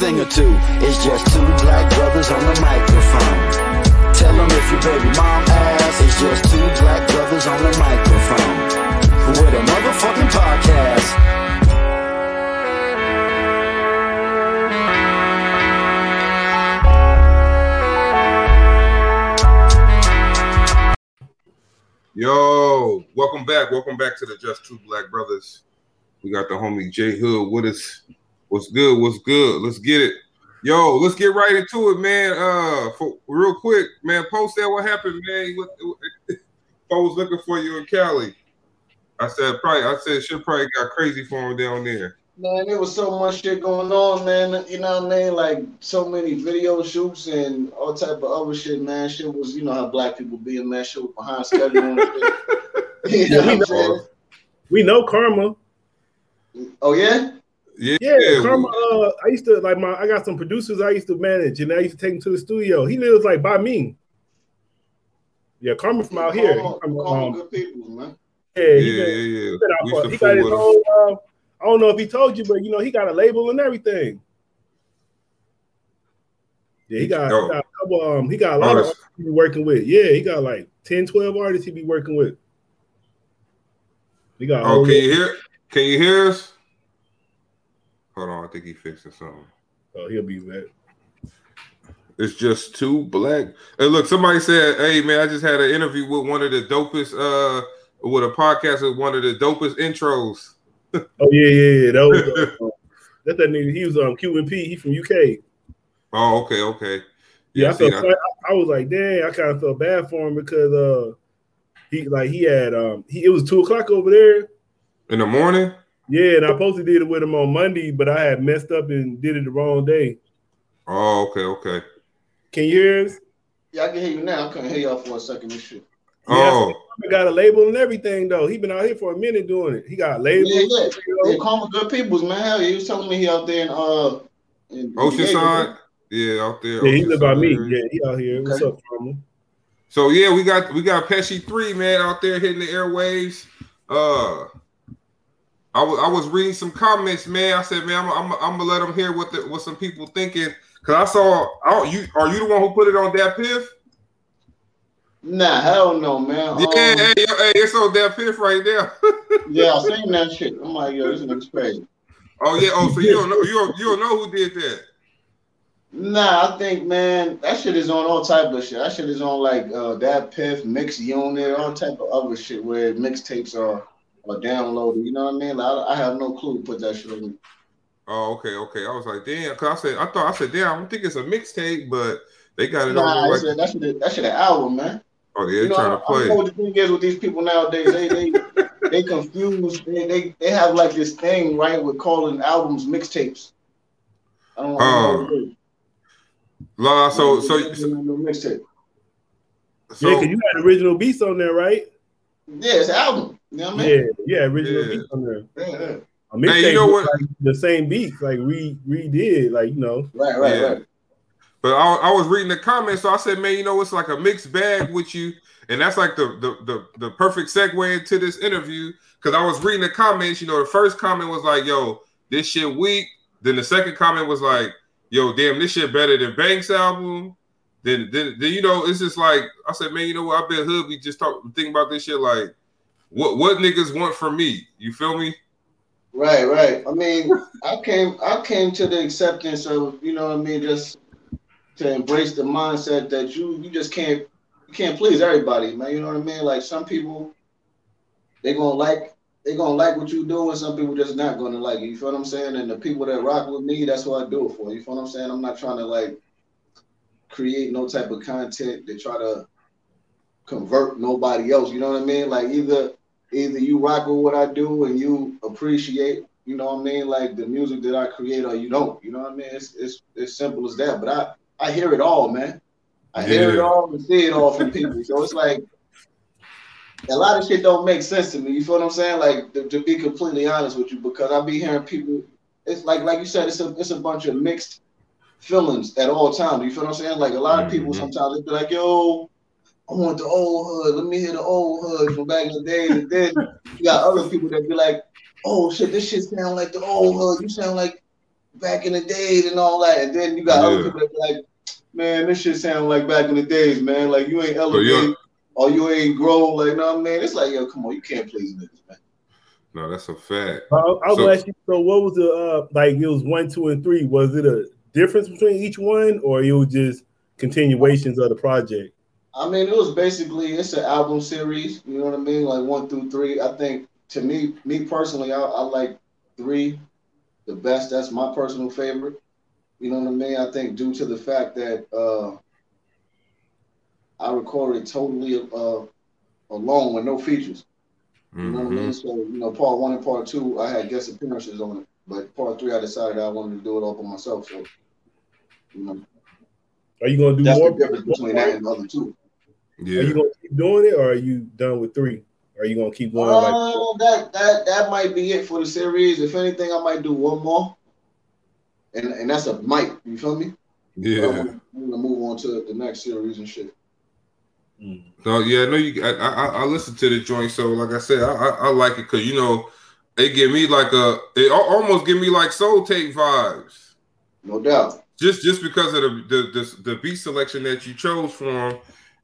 thing or two. It's just two black brothers on the microphone. Tell them if your baby mom asks, it's just two black brothers on the microphone. With a motherfucking podcast. Yo, welcome back. Welcome back to the Just Two Black Brothers. We got the homie J Hood with us. What's good? What's good? Let's get it. Yo, let's get right into it, man. Uh, for real quick, man. Post that what happened, man. What, I was looking for you in Cali. I said probably. I said shit probably got crazy for him down there. Man, there was so much shit going on, man. You know what I mean? Like so many video shoots and all type of other shit, man. Shit was, you know how black people be, man. Shit was behind schedule. and shit. You know what I'm saying? We know Karma. Oh yeah. Yeah, Yeah, Karma. Uh, I used to like my. I got some producers I used to manage, and I used to take him to the studio. He lives like by me. Yeah, Karma from out here. Call, I'm, call um, good people, man. yeah, yeah, he yeah, been- yeah. he out We for- used he got his fool with him. whole. Uh, I don't know if he told you, but you know he got a label and everything. Yeah, he got, Oh. he got a couple. Um, he got a lot of Artists. artists he be working with. Yeah, he got like 10, 12 artists he be working with. He got. a Oh, can you hear? Can you hear us? Hold on, I think he fixed fixing something. Oh, he'll be back. It's just two black. Hey, look, somebody said, "Hey, man, I just had an interview with one of the dopest, uh, with a podcast with one of the dopest intros." Oh yeah, yeah, yeah. That was uh, that that nigga. He was um Q and P. He from UK. Oh, okay, okay. Yeah, I, see, felt, I, I was like, dang, I kind of felt bad for him because uh he like he had um he it was two o'clock over there. in the morning. Yeah, and I posted did it with him on Monday, but I had messed up and did it the wrong day. Oh, okay, okay. Can you hear us? Yeah, I can hear you now. I couldn't hear y'all for a second and shit. Oh, He got a label and everything though. He been out here for a minute doing it. He got labels. Yeah, yeah. They call me good peoples, man. Hell, he was telling me he out there in uh in Oceanside. Yeah, out there. Yeah, he live by me. Yeah, he out here. What's up, Karma? So yeah, we got we got Pesci three man out there hitting the airwaves. Uh, I was I was reading some comments, man. I said, man, I'm I'm, I'm gonna let them hear what the, what some people thinking. Cause I saw, oh, you are you the one who put it on DatPiff? Nah, hell no, man. Yeah, Um, hey, yo, hey, it's on DatPiff right there. yeah, I seen that shit. I'm like, yo, this nigga's crazy. oh yeah, oh so you don't know you don't, you don't know who did that? Nah, I think man, that shit is on all type of shit. That shit is on like uh DatPiff, mix unit, all type of other shit where mixtapes are are downloaded. You know what I mean? Like, I, I have no clue who put that shit on. Oh okay, okay. I was like, damn, cause I said I thought I said, damn, I don't think it's a mixtape, but they got it Nah, on that there that shit, that shit an album, man. oh yeah, they You know, trying I, to I play. know what the thing is with these people nowadays. They they they confuse. They, they they have like this thing right with calling albums mixtapes. I don't, I don't know oh. what it is. La, so so so, mixtape. so yeah, cause you had original beats on there, right? Yeah, it's an album. You know what I Yeah, mean? yeah, original Yeah. beats on there. Yeah, yeah. A mixtape Hey, you know what- Like the same beats, like re redid, like you know. Right, right, Yeah. right. But I, I was reading the comments, so I said, man, you know, it's like a mixed bag with you, and that's like the the the, the perfect segue into this interview because I was reading the comments. You know, the first comment was like, "Yo, this shit weak." Then the second comment was like, "Yo, damn, this shit better than Banks' album." Then, then, then you know, it's just like I said, man, you know what? I bet Hood be just talk thinking about this shit like, what what niggas want from me. You feel me? Right, right. I mean, I came I came to the acceptance of, you know what I mean, just to embrace the mindset that you you just can't you can't please everybody, man. You know what I mean? Like some people they gonna like they gonna like what you do, and some people just not gonna like it. You feel what I'm saying? And the people that rock with me, that's what I do it for. You feel what I'm saying? I'm not trying to like create no type of content to try to convert nobody else. You know what I mean? Like either either you rock with what I do and you appreciate, you know what I mean, like the music that I create, or you don't. You know what I mean? It's it's as simple as that. But I I hear it all, man. I hear it all and see it all from people. So it's like a lot of shit don't make sense to me. You feel what I'm saying? Like to, to be completely honest with you, because I be hearing people. It's like like you said, it's a it's a bunch of mixed feelings at all times. You feel what I'm saying? Like a lot of people Mhm. sometimes they be like, "Yo, I want the old hood. Let me hear the old hood from back in the day." And then you got other people that be like, "Oh shit, this shit sound like the old hood. You sound like back in the days and all that." And then you got Yeah. other people that be like, "Man, this shit sound like back in the days, man. Like you ain't you're- elevated or you ain't grown. Like, no, man. It's like, yo, come on, you can't please niggas, man." No, that's a fact. I, I was So- gonna ask you. So, what was the uh like? It was one, two, and three. Was it a difference between each one, or it was just continuations of the project? I mean, it was basically it's an album series. You know what I mean? Like one through three. I think to me, me personally, I, I like three the best. That's my personal favorite. You know what I mean? I think due to the fact that uh, I recorded totally uh, alone with no features. You know what I mean? So you know, part one and part two, I had guest appearances on it, but part three, I decided I wanted to do it all by myself. So you know, Are you gonna do that's more? the difference between that and the other two. Are Yeah. you gonna keep doing it, or are you done with three? Are you gonna keep going? like, Uh, that that that might be it for the series. If anything, I might do one more, and and that's a might. You feel me? But I Yeah. wanna, I wanna move on to the next series and shit. mm. No, yeah, no, you. I, I, I listen to the joint, so like I said, I, I, I like it because you know, it give me like a, it almost give me like soul tape vibes. No doubt. Just, just because of the the the, the beat selection that you chose from,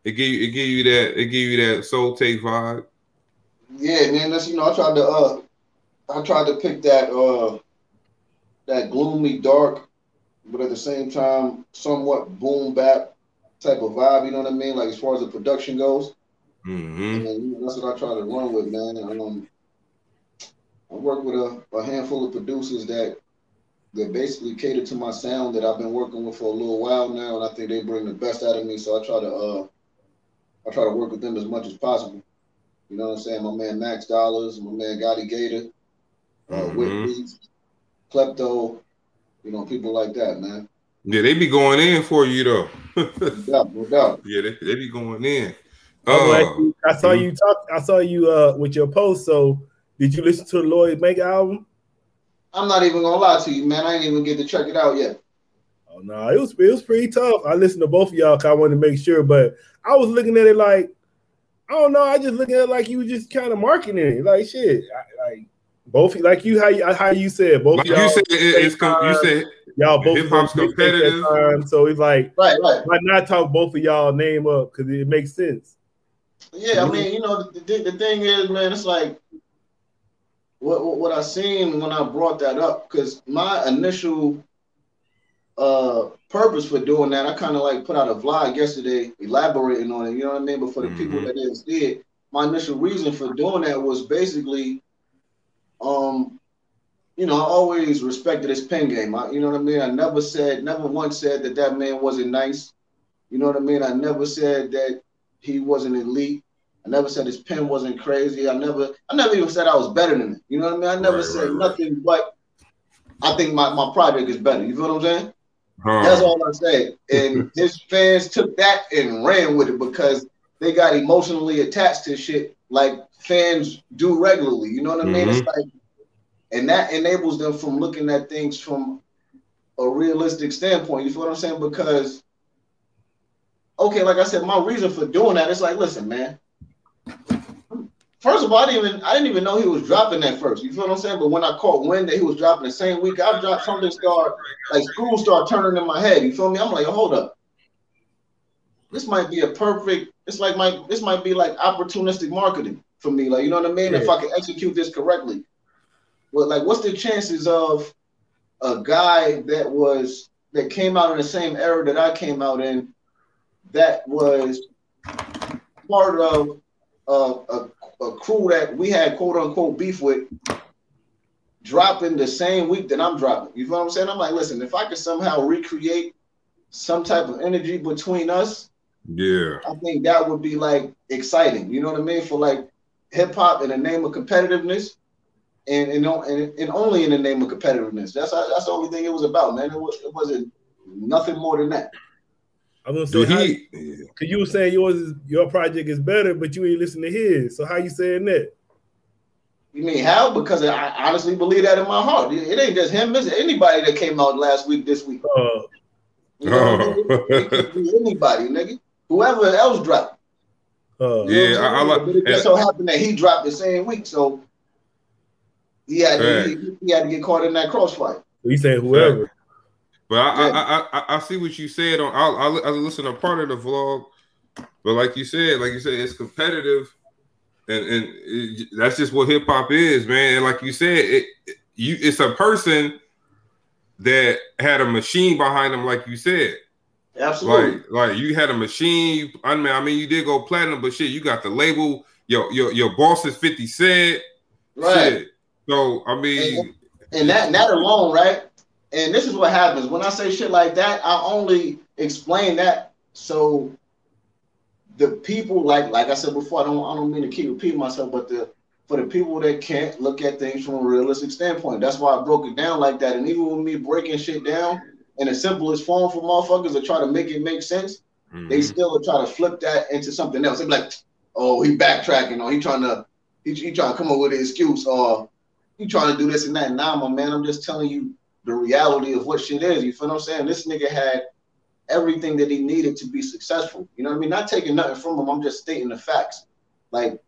it give you, it give you that, it give you that soul tape vibe. Yeah, man. that's you know I tried to uh I tried to pick that uh that gloomy dark, but at the same time somewhat boom bap type of vibe. You know what I mean? Like as far as the production goes. Mm-hmm. And you know, that's what I try to run with, man. Um, I work with a, a handful of producers that that basically cater to my sound that I've been working with for a little while now, and I think they bring the best out of me. So I try to uh, I try to work with them as much as possible. You know what I'm saying? My man Max Dollars, my man Gotti Gator, uh, Whip Mhm. Beats, Klepto, you know, people like that, man. Yeah, they be going in for you though. No doubt, no doubt. yeah, they, they be going in. I'm gonna ask Uh, I saw you talk. I saw you uh with your post. So, did you listen to the Lloyd Make album? I'm not even gonna lie to you, man. I ain't even get to check it out yet. Oh no, it was it was pretty tough. I listened to both of y'all because I wanted to make sure, but I was looking at it like I don't know. I just looking at it like you were just kind of marketing it, like shit. I, like both like you how you how you said both like y'all you said, it, it's com- you said y'all both hip hop's was on big competitive. time, so it's like Right, right. why not talk both of y'all name up because it makes sense. Yeah, I mean, you know, the, the, the thing is, man, it's like what, what what I seen when I brought that up because my initial uh purpose for doing that, I kind of like put out a vlog yesterday elaborating on it. You know what I mean? But for the people Mhm. that didn't see it, my initial reason for doing that was basically, um, you know, I always respected his pen game. I, you know what I mean? I never said, never once said that that man wasn't nice. You know what I mean? I never said that he wasn't elite. I never said his pen wasn't crazy. I never, I never even said I was better than him. You know what I mean? I never Right, said right, right. nothing but I think my, my project is better. You feel what I'm saying? Huh, That's all I say. And his fans took that and ran with it because they got emotionally attached to shit like fans do regularly. You know what I mean? It's mm-hmm. like, and that enables them from looking at things from a realistic standpoint. You feel what I'm saying? Because, okay, like I said, my reason for doing that is like, listen, man. First of all, I didn't even I didn't even know he was dropping that first. You feel what I'm saying? But when I caught wind that he was dropping the same week, I dropped something start like school started turning in my head. You feel me? I'm like, hold up. This might be a perfect. It's like my. This might be like opportunistic marketing. for me. Like, you know what I mean? Yeah. If I can execute this correctly. But like, what's the chances of a guy that was that came out in the same era that I came out in, that was part of uh, a, a crew that we had quote unquote beef with, dropping the same week that I'm dropping. You know what I'm saying? I'm like, listen, if I could somehow recreate some type of energy between us, Yeah. I think that would be like exciting. You know what I mean? For like hip hop in the name of competitiveness, and and, and and only in the name of competitiveness. That's that's the only thing it was about, man. It, was, it wasn't nothing more than that. I was gonna say, he? Yeah. because you were saying yours is your project is better, but you ain't listen to his. So how you saying that? You mean how? Because I honestly believe that in my heart. It, it ain't just him. It's anybody that came out last week, this week. Uh, You know what I? It, it could be anybody, nigga. Whoever else dropped. uh, You know Yeah, I- I I'm like- saying? But it just so happened that he dropped the same week, so he had to, he, he had to get caught in that crossfire. you saying whoever? But I, Yeah. I, I, I, I see what you said on. I, I, I listen to part of the vlog, but like you said, like you said, it's competitive, and and it, that's just what hip hop is, man. And like you said, it, it- you it's a person that had a machine behind them, like you said. Absolutely. Like like you had a machine. You, I mean, I mean, you did go platinum, but shit, you got the label. Your your your boss is Fifty Cent. right. Shit. So I mean, And that that alone, right? And this is what happens when I say shit like that. I only explain that so the people, like like I said before, I don't I don't mean to keep repeating myself, but the for the people that can't look at things from a realistic standpoint, that's why I broke it down like that. And even with me breaking shit down in the simplest form for motherfuckers to try to make it make sense, they mhm. still try to flip that into something else. They're like, oh, he backtracking, or he trying to he, he trying to come up with an excuse, or he trying to do this and that. Nah, my man, I'm just telling you the reality of what shit is. You feel what I'm saying? This nigga had everything that he needed to be successful. You know what I mean? Not taking nothing from him. I'm just stating the facts. Like,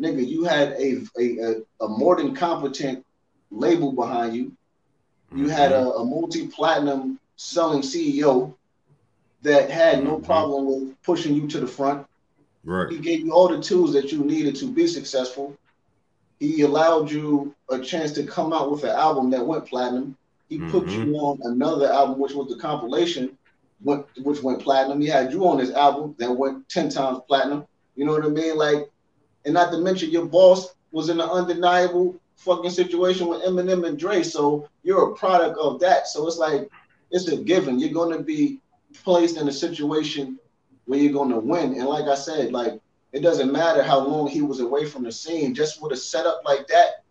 nigga, you had a a, a, a more than competent label behind you. You had a, a multi-platinum selling CEO that had no Mhm. problem with pushing you to the front. right. He gave you all the tools that you needed to be successful. He allowed you a chance to come out with an album that went platinum. He put Mhm. you on another album, which was the compilation, went, which went platinum. He had you on his album that went 10 times platinum. You know what I mean? Like, and not to mention your boss was in an undeniable fucking situation with Eminem and Dre. So you're a product of that. So it's like, it's a given. You're going to be placed in a situation where you're going to win. And like I said, like, it doesn't matter how long he was away from the scene. Just with a setup like that,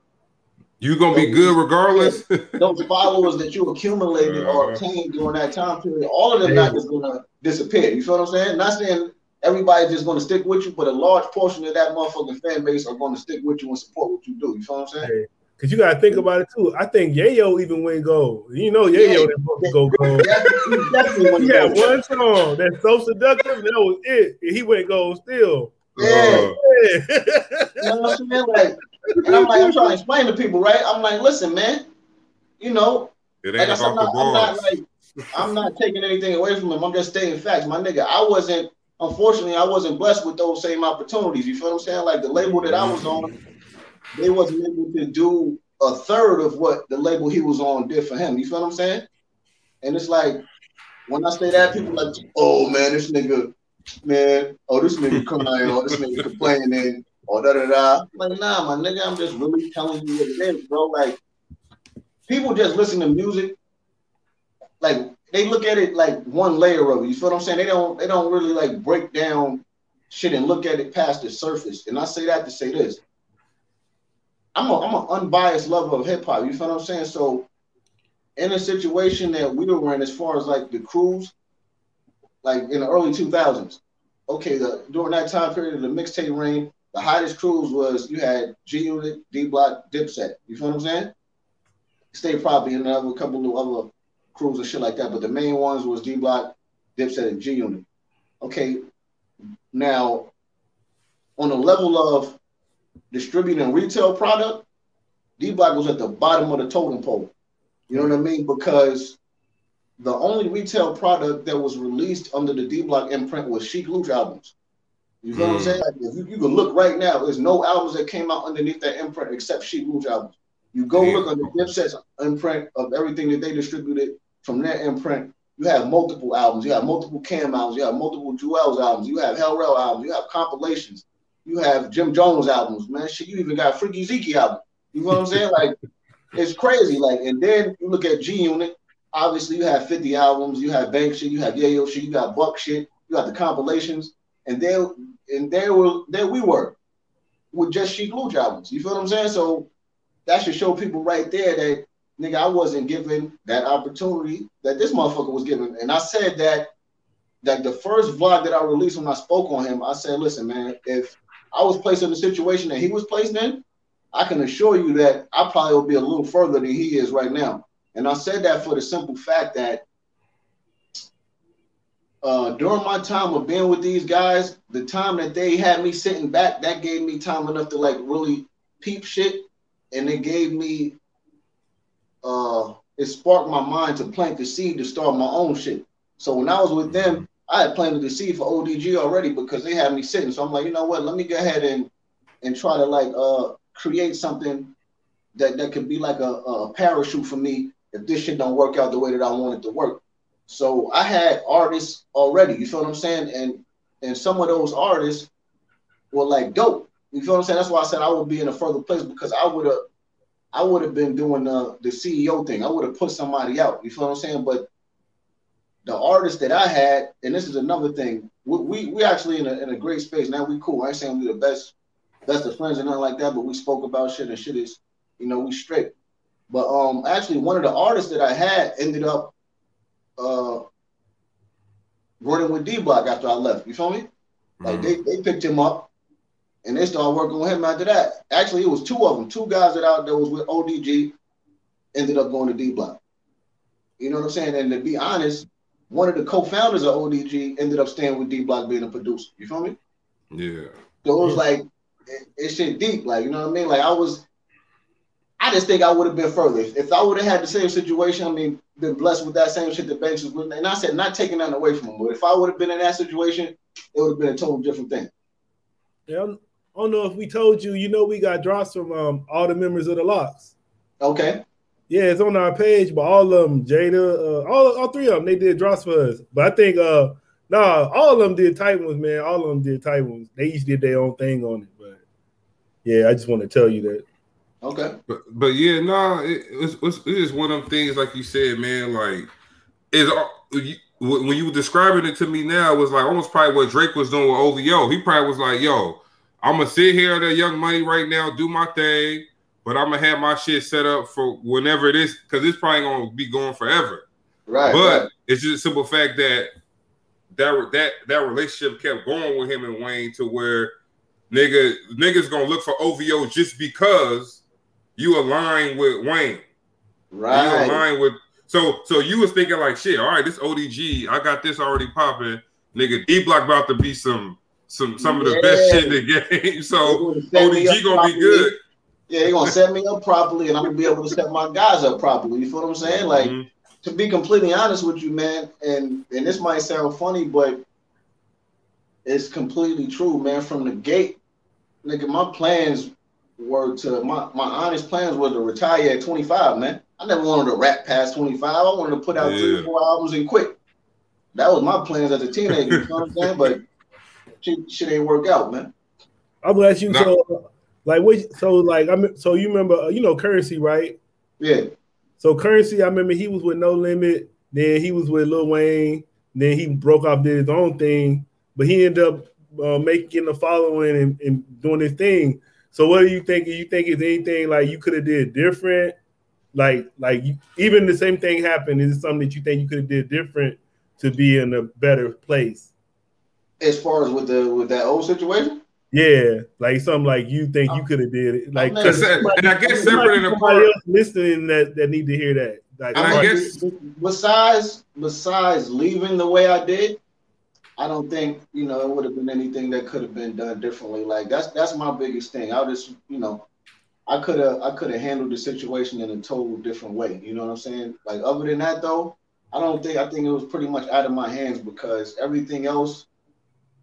You gonna be good regardless. those followers that you accumulated or obtained during that time period, all of them not just gonna disappear. You feel what I'm saying? Not saying everybody's just gonna stick with you, but a large portion of that motherfucking fan base are gonna stick with you and support what you do. You feel what I'm saying? Cause you gotta think about it too. I think Yayo even went gold. You know Yayo Yeah. didn't go gold. Definitely, definitely He had one song that's so seductive, and that was it. And he went gold still. Yeah. Uh, Yeah. You know what I'm saying? Like, and I'm like, I'm trying to explain to people, right? I'm like, listen, man, you know, it ain't said, about I'm the not, I'm not like I'm not taking anything away from him. I'm just stating facts. My nigga, I wasn't unfortunately I wasn't blessed with those same opportunities. You feel what I'm saying? Like the label that I was on, they wasn't able to do a third of what the label he was on did for him. You feel what I'm saying? And it's like when I say that, people like, oh man, this nigga, man, oh this nigga crying, or this nigga complaining, or da da da. Like, nah, my nigga, I'm just really telling you what it is, bro. Like, people just listen to music, like they look at it like one layer of it. You feel what I'm saying? They don't they don't really like break down shit and look at it past the surface. And I say that to say this. I'm a I'm an unbiased lover of hip hop. You feel what I'm saying? So in a situation that we were in as far as like the crews, like in the early 2000s, okay, the during that time period of the mixtape reign, the hottest crews was you had G Unit, D Block, Dipset. You feel what I'm saying? Stay probably in another couple of other crews and shit like that, but the main ones was D Block, Dipset, and G Unit. Okay, now on the level of distributing retail product, D Block was at the bottom of the totem pole. You know what I mean? Because the only retail product that was released under the D Block imprint was Sheek Louch albums. You feel what I'm Mm. saying? Like if you, you can look right now, there's no albums that came out underneath that imprint except Sheek Louch albums. You go look on the Dipset's imprint of everything that they distributed from their imprint. You have multiple albums. You have multiple Cam albums. You have multiple Juelz albums. You have Hell Rell albums. You have compilations. You have Jim Jones albums, man. Shit, you even got Freaky Zeke album. You know what I'm saying? Like, it's crazy. Like, and then you look at G Unit. Obviously, you have 50 albums. You have Bank shit. You have Yayo shit. You got Buck shit. You got the compilations. And there, and there were there we were with just Sheek Louch albums. You feel what I'm saying? So that should show people right there that nigga, I wasn't given that opportunity that this motherfucker was given. And I said that that the first vlog that I released when I spoke on him, I said, listen, man, if I was placed in the situation that he was placed in, I can assure you that I probably will be a little further than he is right now. And I said that for the simple fact that uh, during my time of being with these guys, the time that they had me sitting back, that gave me time enough to like really peep shit, and it gave me, uh, it sparked my mind to plant the seed to start my own shit. So when I was with them, I had planted the seed for ODG already because they had me sitting. So I'm like, you know what? Let me go ahead and and try to like uh create something that that could be like a, a parachute for me if this shit don't work out the way that I want it to work. So I had artists already, you feel what I'm saying? And and some of those artists were like dope. You feel what I'm saying? That's why I said I would be in a further place because I would have I would have been doing the the CEO thing. I would have put somebody out. You feel what I'm saying? But the artists that I had, and this is another thing, we we, we actually in a, in a great space now. We cool. I ain't saying we the best best of friends and nothing like that, but we spoke about shit and shit is, you know, we straight. But um, actually, one of the artists that I had ended up uh running with D Block after I left. You feel me? Like they, they picked him up and they started working with him after that. Actually, it was two of them, two guys that out there was with ODG, ended up going to D Block. You know what I'm saying? And to be honest, one of the co-founders of ODG ended up staying with D Block being a producer. You feel me? Yeah. So it was like it, it shit deep, like you know what I mean. Like I was, I just think I would have been further if, if I would have had the same situation. I mean, been blessed with that same shit that Banks was with, and I said not taking that away from him, but if I would have been in that situation, it would have been a total different thing. Yeah, I don't know if we told you. You know, we got drops from um, all the members of the LOX. Okay, Yeah, it's on our page, but all of them, Jada, uh, all all three of them, they did drops for us. But I think, uh, nah, all of them did tight ones, man. All of them did tight ones. They each did their own thing on it. But yeah, I just want to tell you that. Okay, But but yeah, nah, it, it's, it's, just one of them things, like you said, man. Like, is when you were describing it to me now, it was like almost probably what Drake was doing with OVO. He probably was like, "Yo, I'm gonna sit here at that Young Money right now, do my thing, but I'm gonna have my shit set up for whenever it is, because it's probably gonna be going forever." right, But right. it's just a simple fact that that that that relationship kept going with him and Wayne to where nigga niggas gonna look for OVO just because you align with Wayne. Right. You align with so so you was thinking like shit. All right, this ODG, I got this already popping. Nigga, D Block about to be some some some of the best shit in the game. So gonna set me up ODG gonna be good. Yeah, they're gonna set me up properly, and I'm gonna be able to set my guys up properly. You feel what I'm saying? Like Mhm. to be completely honest with you, man, and and this might sound funny, but it's completely true, man. From the gate, nigga, my plans were to my my honest plans were to retire at 25, man. I never wanted to rap past 25. I wanted to put out three Yeah. or four albums and quit. That was my plans as a teenager. You know what I'm saying? But shit, shit ain't work out, man. I'm gonna ask you. Nah. So, like, what? So, like, I am so you remember, uh, you know, Curren$y, right? Yeah, So, Curren$y. I remember he was with No Limit. Then he was with Lil Wayne. Then he broke off, did his own thing. But he ended up uh, making a following and, and doing his thing. So, what do you think? You think is anything like you could have did different? Like, like you, even the same thing happened. Is it something that you think you could have did different to be in a better place? as far as with the with that old situation. Yeah, like something like you think you oh. could have did it. Like, oh, I'm 'cause uh, And I guess somebody- separate and somebody apart. else listening that that need to hear that. Like, And I I guess- besides besides leaving the way I did, I don't think you know it would have been anything that could have been done differently. Like that's that's my biggest thing. I just you know I could have I could have handled the situation in a total different way. You know what I'm saying? Like other than that though, I don't think I think it was pretty much out of my hands because everything else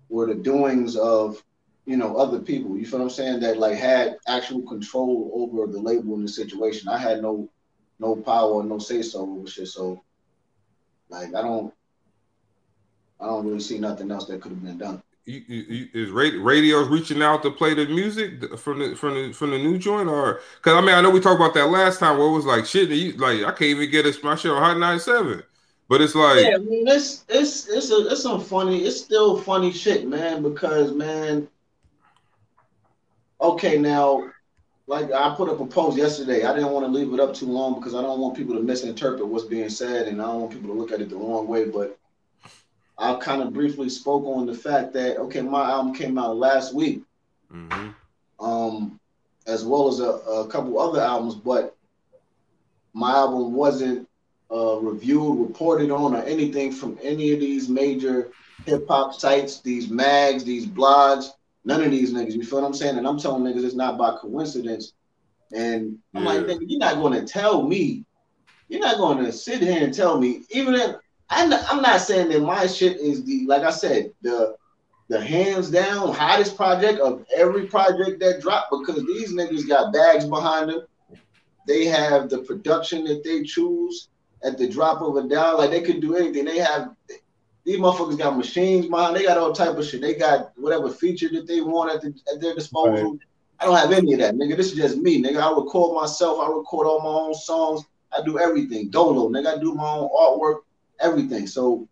were the doings of you know other people. You feel what I'm saying? That like had actual control over the label and the situation. I had no no power, no say so shit. So like I don't I don't really see nothing else that could have been done. You, you, is radios reaching out to play the music from the from the from the new joint or because I mean I know we talked about that last time where it was like shit you, like I can't even get a my shit on Hot 97 but it's like yeah I mean it's it's it's a, it's some funny it's still funny shit man because man okay now like I put up a post yesterday I didn't want to leave it up too long because I don't want people to misinterpret what's being said and I don't want people to look at it the wrong way but I kind of briefly spoke on the fact that okay, my album came out last week, mm-hmm. um, as well as a, a, couple other albums, but my album wasn't uh, reviewed, reported on, or anything from any of these major hip hop sites, these mags, these blogs. None of these niggas. You feel what I'm saying? And I'm telling niggas it's not by coincidence. And I'm yeah. like, nigga, you're not going to tell me. You're not going to sit here and tell me, even if I'm not, I'm not saying that my shit is the like I said the the hands down hottest project of every project that dropped because these niggas got bags behind them. They have the production that they choose at the drop of a dial. Like they could do anything. They have these motherfuckers got machines behind. They got all type of shit. They got whatever feature that they want at, the, at their disposal. Right. I don't have any of that, nigga. This is just me, nigga. I record myself. I record all my own songs. I do everything. Dolo, nigga. I do my own artwork everything. So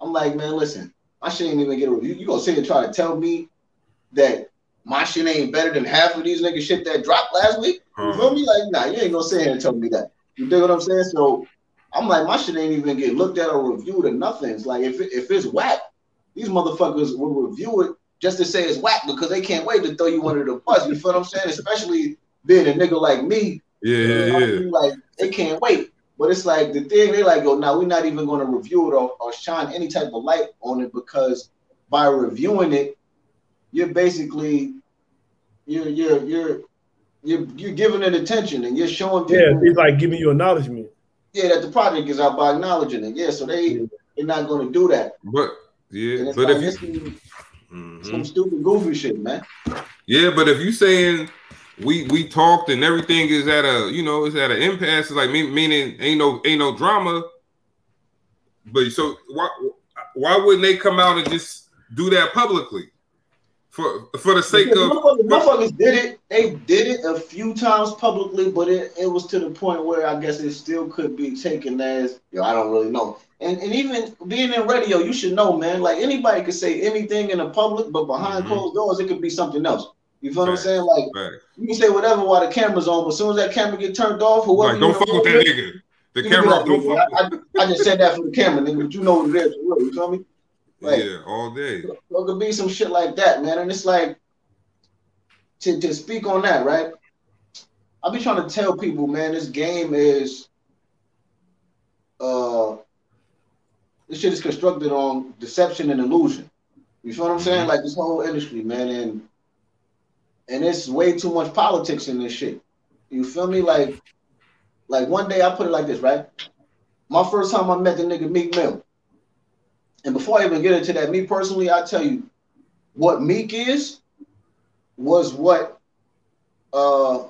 I'm like, man, listen, my shit ain't even get a review. You gonna sit and try to tell me that my shit ain't better than half of these niggas shit that dropped last week? You feel me? Like, nah, you ain't gonna sit here and tell me that. You dig what I'm saying? So I'm like, my shit ain't even get looked at or reviewed or nothing. It's like if it, if it's whack, these motherfuckers will review it just to say it's whack because they can't wait to throw you under the bus. You feel what I'm saying? Especially being a nigga like me. Yeah, yeah, yeah. Like they can't wait. But it's like the thing they like, go, now we're not even going to review it or, or shine any type of light on it because by reviewing it, you're basically you're you're you're you're you're giving it attention and you're showing people. Yeah, it's like giving you acknowledgement. Yeah, that the project is out by acknowledging it. Yeah, so they yeah. they're not going to do that. But yeah, but like if you, mm-hmm. some stupid goofy shit, man. Yeah, but if you saying we we talked and everything is at a you know it's at an impasse. It's like meaning ain't no ain't no drama. But so why why wouldn't they come out and just do that publicly? For for the sake because of motherfuckers, motherfuckers did it. They did it a few times publicly, but it, it was to the point where I guess it still could be taken as yo. I don't really know. And and even being in radio, you should know, man. Like anybody could say anything in the public, but behind mm-hmm. closed doors, it could be something else. You feel right. what I'm saying? Like right. you can say whatever while the camera's on, but as soon as that camera get turned off, whoever like, don't fuck with that nigga. The camera, like, don't fuck. I, I, I, just said that for the camera, nigga, but you know what it is. You feel me? Like, yeah, all day. There could be some shit like that, man, and it's like to to speak on that, right? I be trying to tell people, man, this game is uh this shit is constructed on deception and illusion. You feel what I'm saying? Mm-hmm. Like this whole industry, man, and and it's way too much politics in this shit. You feel me? Like, like one day I put it like this, right? My first time I met the nigga Meek Mill, and before I even get into that, me personally, I tell you, what Meek is was what uh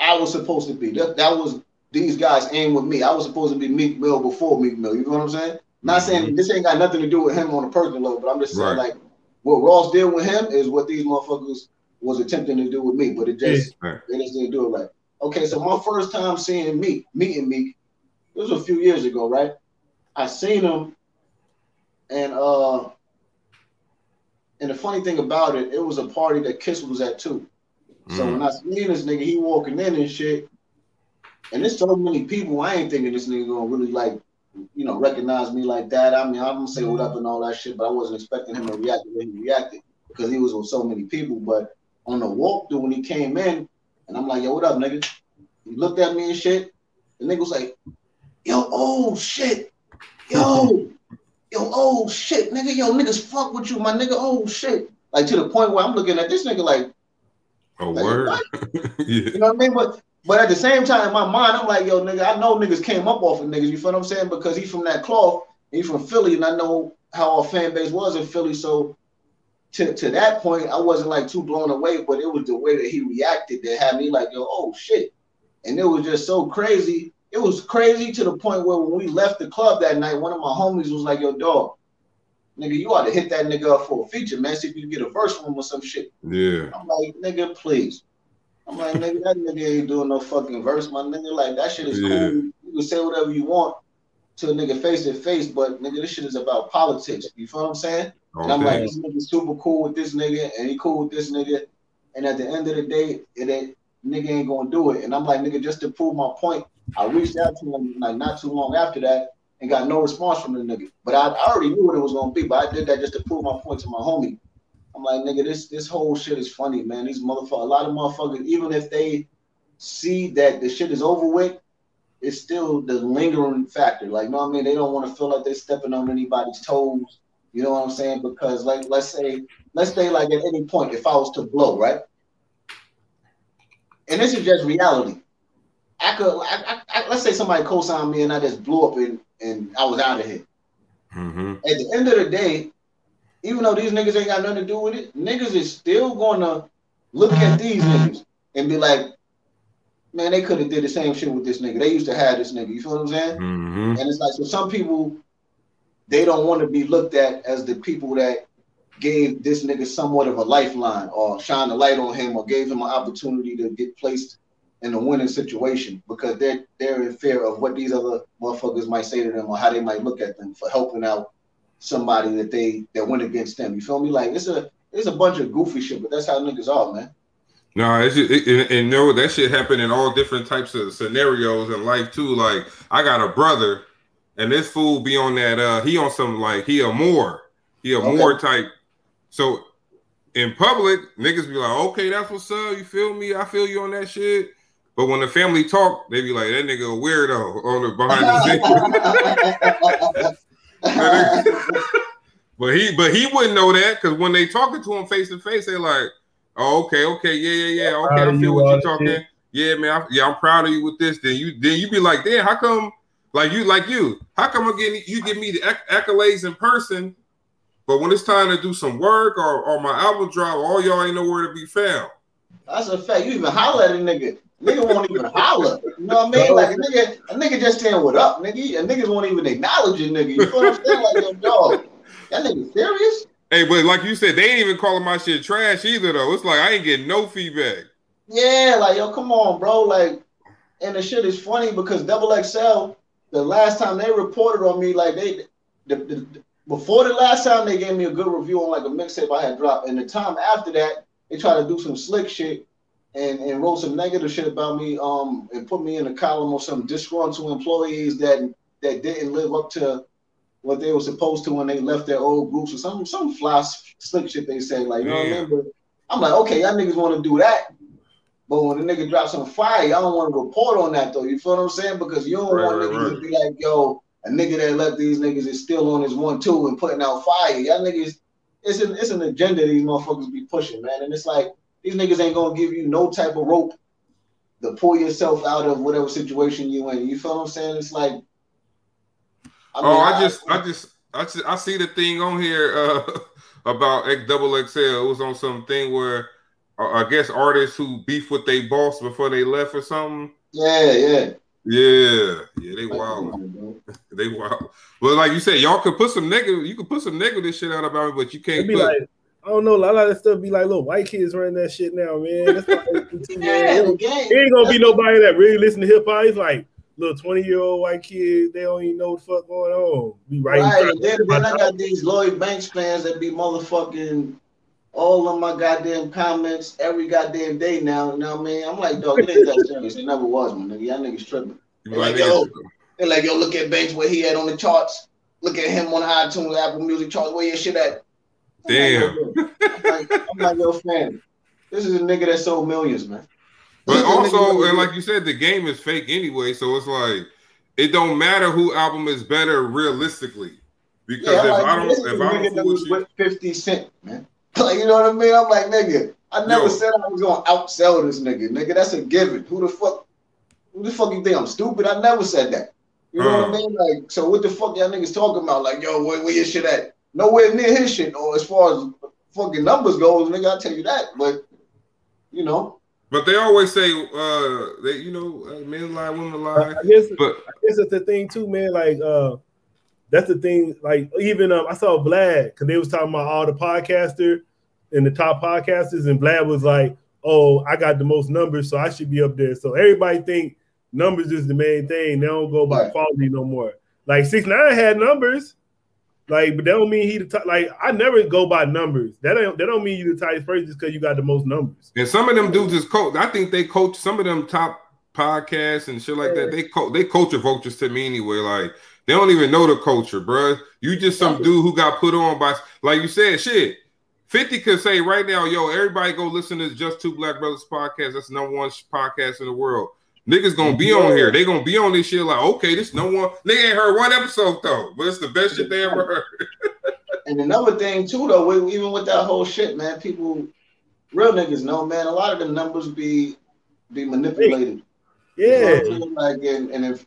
I was supposed to be. That, that was these guys aim with me. I was supposed to be Meek Mill before Meek Mill. You know what I'm saying? Not saying mm-hmm. this ain't got nothing to do with him on a personal level, but I'm just saying right. like what Ross did with him is what these motherfuckers was attempting to do with me, but it just yeah. they just didn't do it right. Okay, so my first time seeing Meek, meeting Meek, it was a few years ago, right? I seen him, and uh, and the funny thing about it, it was a party that Kiss was at too. Mm. So when I seen this nigga, he walking in and shit, and there's so many people, I ain't thinking this nigga gonna really like, you know, recognize me like that. I mean, I'm gonna say what up and all that shit, but I wasn't expecting him to react the way he reacted because he was with so many people. But on the walkthrough when he came in, and I'm like, yo, what up, nigga? He looked at me and shit. The nigga was like, yo, oh shit, yo, yo, oh shit, nigga, yo, niggas fuck with you, my nigga, oh shit. Like to the point where I'm looking at this nigga like, a like, word. yeah. You know what I mean? But but at the same time, in my mind, I'm like, yo, nigga, I know niggas came up off of niggas. You feel what I'm saying? Because he's from that cloth, he's from Philly, and I know how our fan base was in Philly. So to, to that point, I wasn't like too blown away, but it was the way that he reacted that had me like, yo, oh shit. And it was just so crazy. It was crazy to the point where when we left the club that night, one of my homies was like, yo, dog, nigga, you ought to hit that nigga up for a feature, man. See if you can get a verse from him or some shit. Yeah. I'm like, nigga, please. I'm like, nigga, that nigga ain't doing no fucking verse, my nigga. Like, that shit is Yeah. cool. You can say whatever you want to a nigga face to face, but nigga, this shit is about politics. You feel what I'm saying? And I'm like, this nigga super cool with this nigga, and he cool with this nigga. And at the end of the day, it ain't nigga ain't gonna do it. And I'm like, nigga, just to prove my point, I reached out to him like not too long after that and got no response from the nigga. But I, I already knew what it was gonna be, but I did that just to prove my point to my homie. I'm like, nigga, this this whole shit is funny, man. These motherfuckers, a lot of motherfuckers, even if they see that the shit is over with, it's still the lingering factor. Like, you know what I mean? They don't want to feel like they're stepping on anybody's toes. You know what I'm saying? Because like let's say, let's say like at any point, if I was to blow, right? And this is just reality. I could I, I, I, let's say somebody co-signed me and I just blew up and, and I was out of here. Mm-hmm. At the end of the day, even though these niggas ain't got nothing to do with it, niggas is still gonna look at these niggas and be like, man, they could have did the same shit with this nigga. They used to have this nigga. You feel what I'm saying? Mm-hmm. And it's like so some people they don't want to be looked at as the people that gave this nigga somewhat of a lifeline or shine a light on him or gave him an opportunity to get placed in a winning situation because they're they're in fear of what these other motherfuckers might say to them or how they might look at them for helping out somebody that they that went against them. You feel me? Like it's a it's a bunch of goofy shit, but that's how niggas are, man. No, it's just, it, and, and no, that shit happen in all different types of scenarios in life too. Like I got a brother, and this fool be on that. uh He on some like he a more, he a Okay. more type. So in public, niggas be like, okay, that's what's up. You feel me? I feel you on that shit. But when the family talk, they be like, that nigga a weirdo on the behind the scenes. But he, but he wouldn't know that because when they talking to him face to face, they like, oh, okay, okay, yeah, yeah, yeah, okay, I feel what you're talking. Yeah, man, I, yeah, I'm proud of you with this. Then you, then you be like, damn, how come, like you, like you, how come I'm getting you give me the acc- accolades in person, but when it's time to do some work or, or my album drop, all y'all ain't nowhere to be found. That's a fact. You even holler at a nigga. Nigga won't even holler. You know what I mean? Like a nigga, a nigga just saying what up, nigga. And niggas won't even acknowledge a nigga. You feel what I'm saying? Like yo, dog. That nigga serious? Hey, but like you said, they ain't even calling my shit trash either, though. It's like I ain't getting no feedback. Yeah, like yo, come on, bro. Like, and the shit is funny because Double XL, the last time they reported on me, like they, the, the, before the last time they gave me a good review on like a mixtape I had dropped, and the time after that, they tried to do some slick shit and, and wrote some negative shit about me, um, and put me in a column of some disgruntled employees that that didn't live up to what they were supposed to when they left their old groups or some some fly slick shit they said. like you know what I Yeah. mean? I'm like, okay, y'all niggas want to do that. But when the nigga drops some fire, y'all don't want to report on that though. You feel what I'm saying? Because you don't Right, want right, niggas right. to be like, yo, a nigga that left these niggas is still on his one two and putting out fire. Y'all niggas, it's an it's an agenda these motherfuckers be pushing, man. And it's like these niggas ain't gonna give you no type of rope to pull yourself out of whatever situation you in. You feel what I'm saying? It's like I oh, mean, I just, I just, I just, I see the thing on here uh, about X double XL. It was on some thing where I guess artists who beef with their boss before they left or something. yeah, yeah. Yeah, yeah, they Like, wild. They wild. Well, like you said, y'all could put some negative. You could put some negative shit out about me, but you can't be put. like, I don't know, a lot of that stuff be like little white kids running that shit now, man. That's why they- Yeah, the game. It ain't gonna be nobody that really listen to hip hop. It's like little 20 year old white kids, they don't even know what the fuck going on. Be Right, writing. then, then I got these Lloyd Banks fans that be motherfucking all of my goddamn comments every goddamn day now. You know what I mean? I'm like, dog, it ain't that serious. It never was, my nigga. Y'all niggas tripping. you be like, like, yo. They're like, yo, look at Banks where he at on the charts. Look at him on iTunes, Apple Music charts. Where your shit at? Damn. I'm, like, I'm like, yo, fam, this is a nigga that sold millions, man. But This is also, and like you said, the game is fake anyway. So it's like it don't matter who album is better realistically. Because Yeah, if like, I don't, if a I nigga don't fool with you, 50 Cent, man. Like, you know what I mean? I'm like, nigga, I never Yo. said I was gonna outsell this nigga. Nigga, that's a given. Who the fuck, who the fuck you think I'm stupid? I never said that. You know what Uh. I mean? Like, so what the fuck y'all niggas talking about? Like, yo, where, where your shit at? Nowhere near his shit, or as far as fucking numbers goes, nigga, I'll tell you that. But you know, But they always say, uh, they you know, uh, men lie, women lie. I guess But I guess that's the thing too, man. Like, uh, that's the thing. Like, even um, I saw Vlad because they was talking about all the podcaster and the top podcasters, and Vlad was like, "Oh, I got the most numbers, so I should be up there." So everybody think numbers is the main thing. They don't go by Right. quality no more. Like six nine had numbers, like, but that don't mean he the top. Like, I never go by numbers. That don't that don't mean you the tightest person just because you got the most numbers. and some of them dudes is coach. I think they coach some of them top podcasts and shit like that. They co- they culture vultures to me anyway. Like they don't even know the culture, bruh. You just some dude who got put on by like you said, shit. 50 could say right now, yo, everybody go listen to Just Two Black Brothers podcast. That's the number one podcast in the world. Niggas gonna be on here. They gonna be on this shit like, okay, this no one. Nigga ain't heard one episode though, but it's the best shit they ever heard. and another thing too, though, even with that whole shit, man, people, real niggas know, man. A lot of the numbers be be manipulated. You know Yeah, what I'm saying? like and, and inf-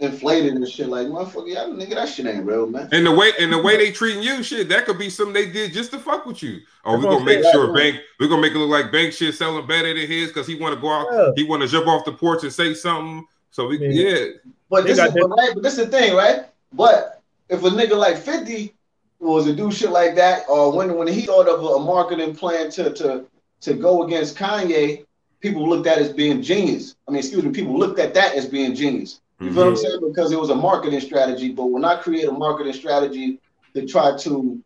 inflated and shit. Like, motherfucker, yeah, nigga, that shit ain't real, man. And the way and the way they treating you, shit, that could be something they did just to fuck with you. Oh, we're gonna make sure Bank, we're gonna make it look like Bank shit selling better than his because he want to go out, Yeah. he want to jump off the porch and say something. So we, Yeah. yeah, But They this, is, but, right, but this is the thing, right? But if a nigga like 50 was to do shit like that, or when when he thought of a marketing plan to to to go against Kanye, people looked at it as being genius. I mean, excuse me, people looked at that as being genius. You feel what I'm mm-hmm. saying? Because it was a marketing strategy. But when I create a marketing strategy to try to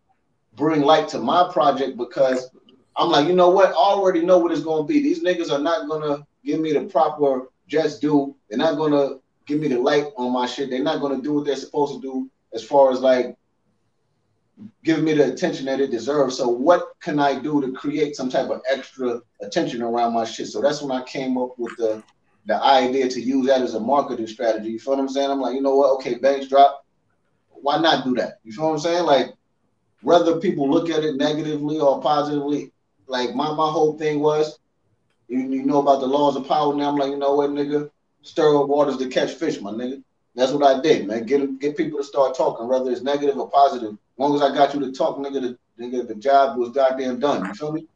bring light to my project, because I'm like, you know what? I already know what it's gonna be. These niggas are not gonna give me the proper just due. They're not gonna give me the light on my shit. They're not gonna do what they're supposed to do as far as like giving me the attention that it deserves. So what can I do to create some type of extra attention around my shit? So that's when I came up with the the idea to use that as a marketing strategy. You feel what I'm saying? I'm like, you know what? Okay, banks drop. Why not do that? You feel what I'm saying? Like, whether people look at it negatively or positively, like my, my whole thing was, you, you know about the laws of power now. I'm like, you know what, nigga? Stir up waters to catch fish, my nigga. That's what I did, man. Get get people to start talking, whether it's negative or positive. As long as I got you to talk, nigga, the, nigga, the job was goddamn done. You feel me?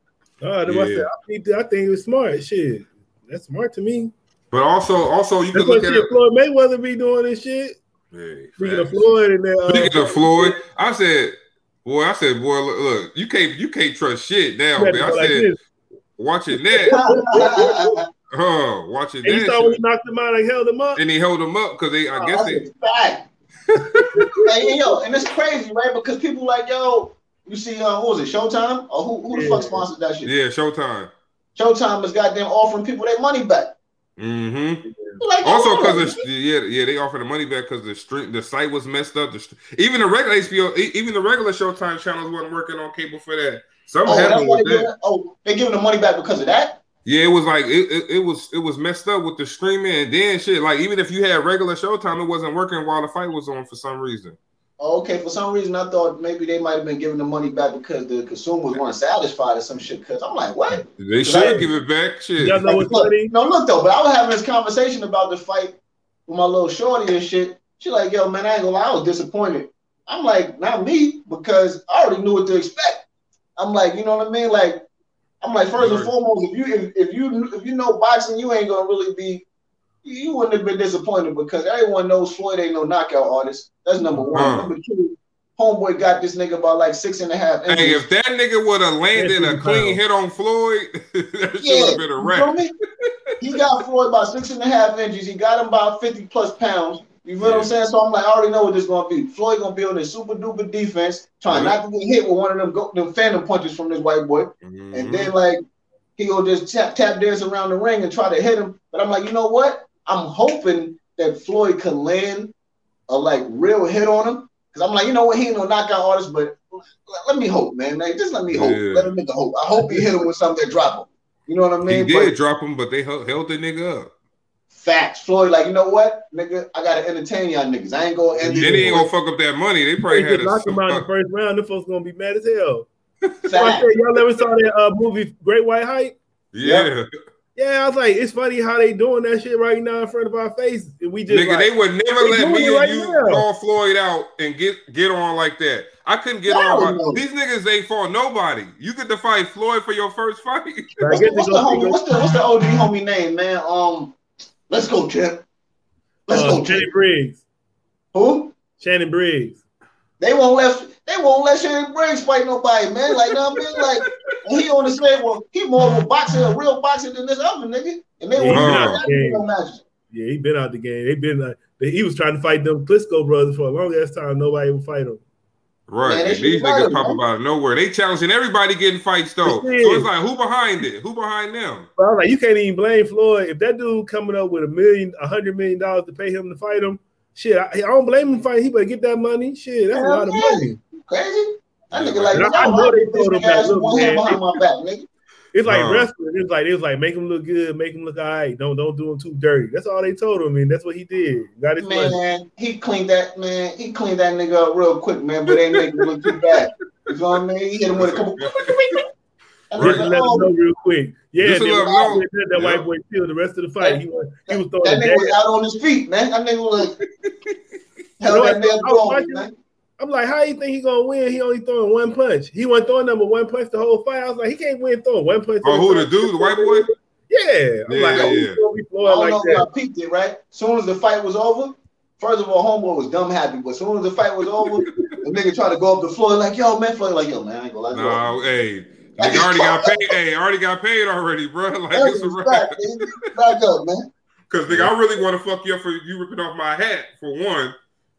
Oh, that's what I Yeah. said. I think, I think it was smart. Shit, that's smart to me. But also, also you That's can what look at it. Floyd Mayweather be doing this shit. Hey, Speaking of. Floyd and that, uh, Speaking of Floyd, I said, boy, I said, boy, look, look, you can't you can't trust shit now, man. I like said, this. watching that, That's huh, watching And you that, saw when he knocked him out and held him up. and he held him up because they, I guess they, a fact. hey, yo, and it's crazy, right? Because people like, yo, you see, uh, what was it, Showtime? Or who, who the Yeah. fuck sponsored that shit? yeah, Showtime. Showtime is goddamn offering people their money back. Mm-hmm. Like, Also, because yeah, yeah, they offered the money back because the stream, the site was messed up. The str- even the regular HBO, even the regular Showtime channels wasn't working on cable for that. Something oh, happened with that. giving, oh, they giving the money back because of that? Yeah, it was like it, it, it was it was messed up with the streaming and then shit. Like even if you had regular Showtime, it wasn't working while the fight was on for some reason. Oh, okay, for some reason I thought maybe they might have been giving the money back because the consumers weren't satisfied or some shit. Because I'm like, what? They should Right. give it back. Shit. Y'all know what's Look, funny? no, look though, but I was having this conversation about the fight with my little shorty and shit. She like, yo, man, I ain't gonna lie, I was disappointed. I'm like, not me, because I already knew what to expect. I'm like, you know what I mean? Like, I'm like, first and foremost, if you if, if you if you know boxing, you ain't gonna really be you wouldn't have been disappointed because everyone knows Floyd ain't no knockout artist. That's number one. Huh. Number two, homeboy got this nigga by like six and a half Inches. Hey, inches. if that nigga would have landed a clean hit on Floyd, that should have been a you feel wrap. me? He got Floyd by six and a half inches. He got him by 50 plus pounds. You feel what I'm saying? So I'm like, I already know what this is gonna be. Floyd gonna be on this super duper defense, trying Yeah. not to get hit with one of them go, them phantom punches from this white boy. Mhm. And then like he gonna just tap tap dance around the ring and try to hit him. But I'm like, you know what? I'm hoping that Floyd can land a like real hit on him. Cause I'm like, you know what? He ain't no knockout artist, but let, let me hope, man. Like, just let me hope. Yeah. Let a nigga hope. I hope he hit him with something that drop him. You know what I mean? he did But- drop him, but they held, held the nigga up. Facts. Floyd, like, you know what, nigga, I gotta entertain y'all niggas. I ain't gonna end Then it. he ain't gonna fuck up that money. They probably They had just a knocked him out in the first round. Them folks gonna be mad as hell. So I Facts. said, y'all ever saw that uh, movie Great White Hype? yeah. Yeah, I was like, it's funny how they doing that shit right now in front of our face, and we just Nigga, like, they would never They let me and right you now. call Floyd out and get get on like that. I couldn't get Hell on. no. These niggas ain't fought nobody. You get to fight Floyd for your first fight. What's, the, what's, the homie, what's the what's the OG homie name, man? Um, let's go, champ. Let's uh, go, Shannon champ. Briggs. Who? Shannon Briggs. They won't let they won't let Shannon Briggs fight nobody, man. Like, know what I mean? Like, and he on the same well, he more of a boxer, a real boxer than this other nigga. And they Yeah, won't he let been out that the game. Yeah, he been out the game. They been uh, like he was trying to fight them Klitschko brothers for a long ass time. Nobody would fight him. Right. Man, and these niggas him, pop up out of nowhere. They challenging everybody getting fights though. So it's like who behind it? Who behind them? But I was like, you can't even blame Floyd if that dude coming up with a million, a hundred million dollars to pay him to fight him. Shit, I, I don't blame him fighting. He better get that money. Shit, that's a Hell lot of yeah. money. Crazy? That nigga like, I- I I'm know they this told him that, look, one hand man. behind my back, nigga. It's like Uh. wrestling. It's like it was like make him look good, make him look all right. Don't don't do him too dirty. That's all they told him, and that's what he did. Got his money. Man, he cleaned that man. He cleaned that nigga up real quick, man. But ain't make him look too bad. You know what I mean? He hit him with a couple. That Just let him oh, know real quick. Yeah, Just to then let him when know. I said that white boy killed the rest of the fight. He was he was throwing that nigga was out on his feet, man. That nigga was know that man I was going, watching- man. I'm like, how you think he gonna win? He only throwing one punch. He wasn't throwing number one punch the whole fight. I was like, he can't win throwing one punch. Oh, who the dude, the white boy? Yeah, I'm Yeah, like, how yeah. gonna be I don't like know if y'all peeped it, right? Soon as the fight was over, first of all, homeboy was dumb happy, but soon as the fight was over, the nigga tried to go up the floor like, yo, man, Floyd like, yo, man, I ain't gonna lie. No, hey. Nigga already got paid. Hey, already got paid already, bro. Like That's it's a back, wrap. baby. Back up, man. Cause nigga, I really want to fuck you up for you ripping off my hat for one.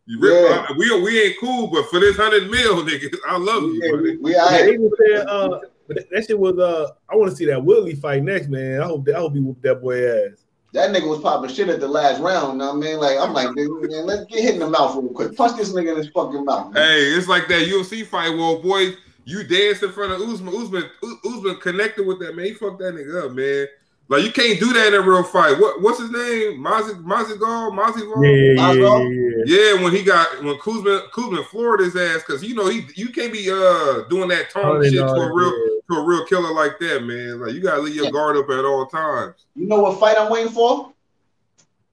You rip, Yeah. we we ain't cool, but for this hundred mil, nigga, I love you, Yeah, buddy. we, we Yeah, they right. even uh, but that, that shit was uh, I want to see that Willie fight next, man. I hope that I hope he whoop that boy ass. That nigga was popping shit at the last round. You know what I mean? Like, I'm like, nigga, man, let's get hit in the mouth real quick. Punch this nigga in his fucking mouth. Man. Hey, it's like that UFC fight. Well, boy, you danced in front of Usman. Usman, U- Usman connected with that man. He fucked that nigga up, man. Like you can't do that in a real fight. What what's his name? Mazi Mazigal? Mazigal? Yeah, yeah, Oswald? yeah, yeah. Yeah, when he got when Kuzman Kuzman floored his ass because you know he you can't be uh doing that tone Hunting shit to all a that, real yeah. to a real killer like that, man. Like you gotta leave your guard up at all times. You know what fight I'm waiting for?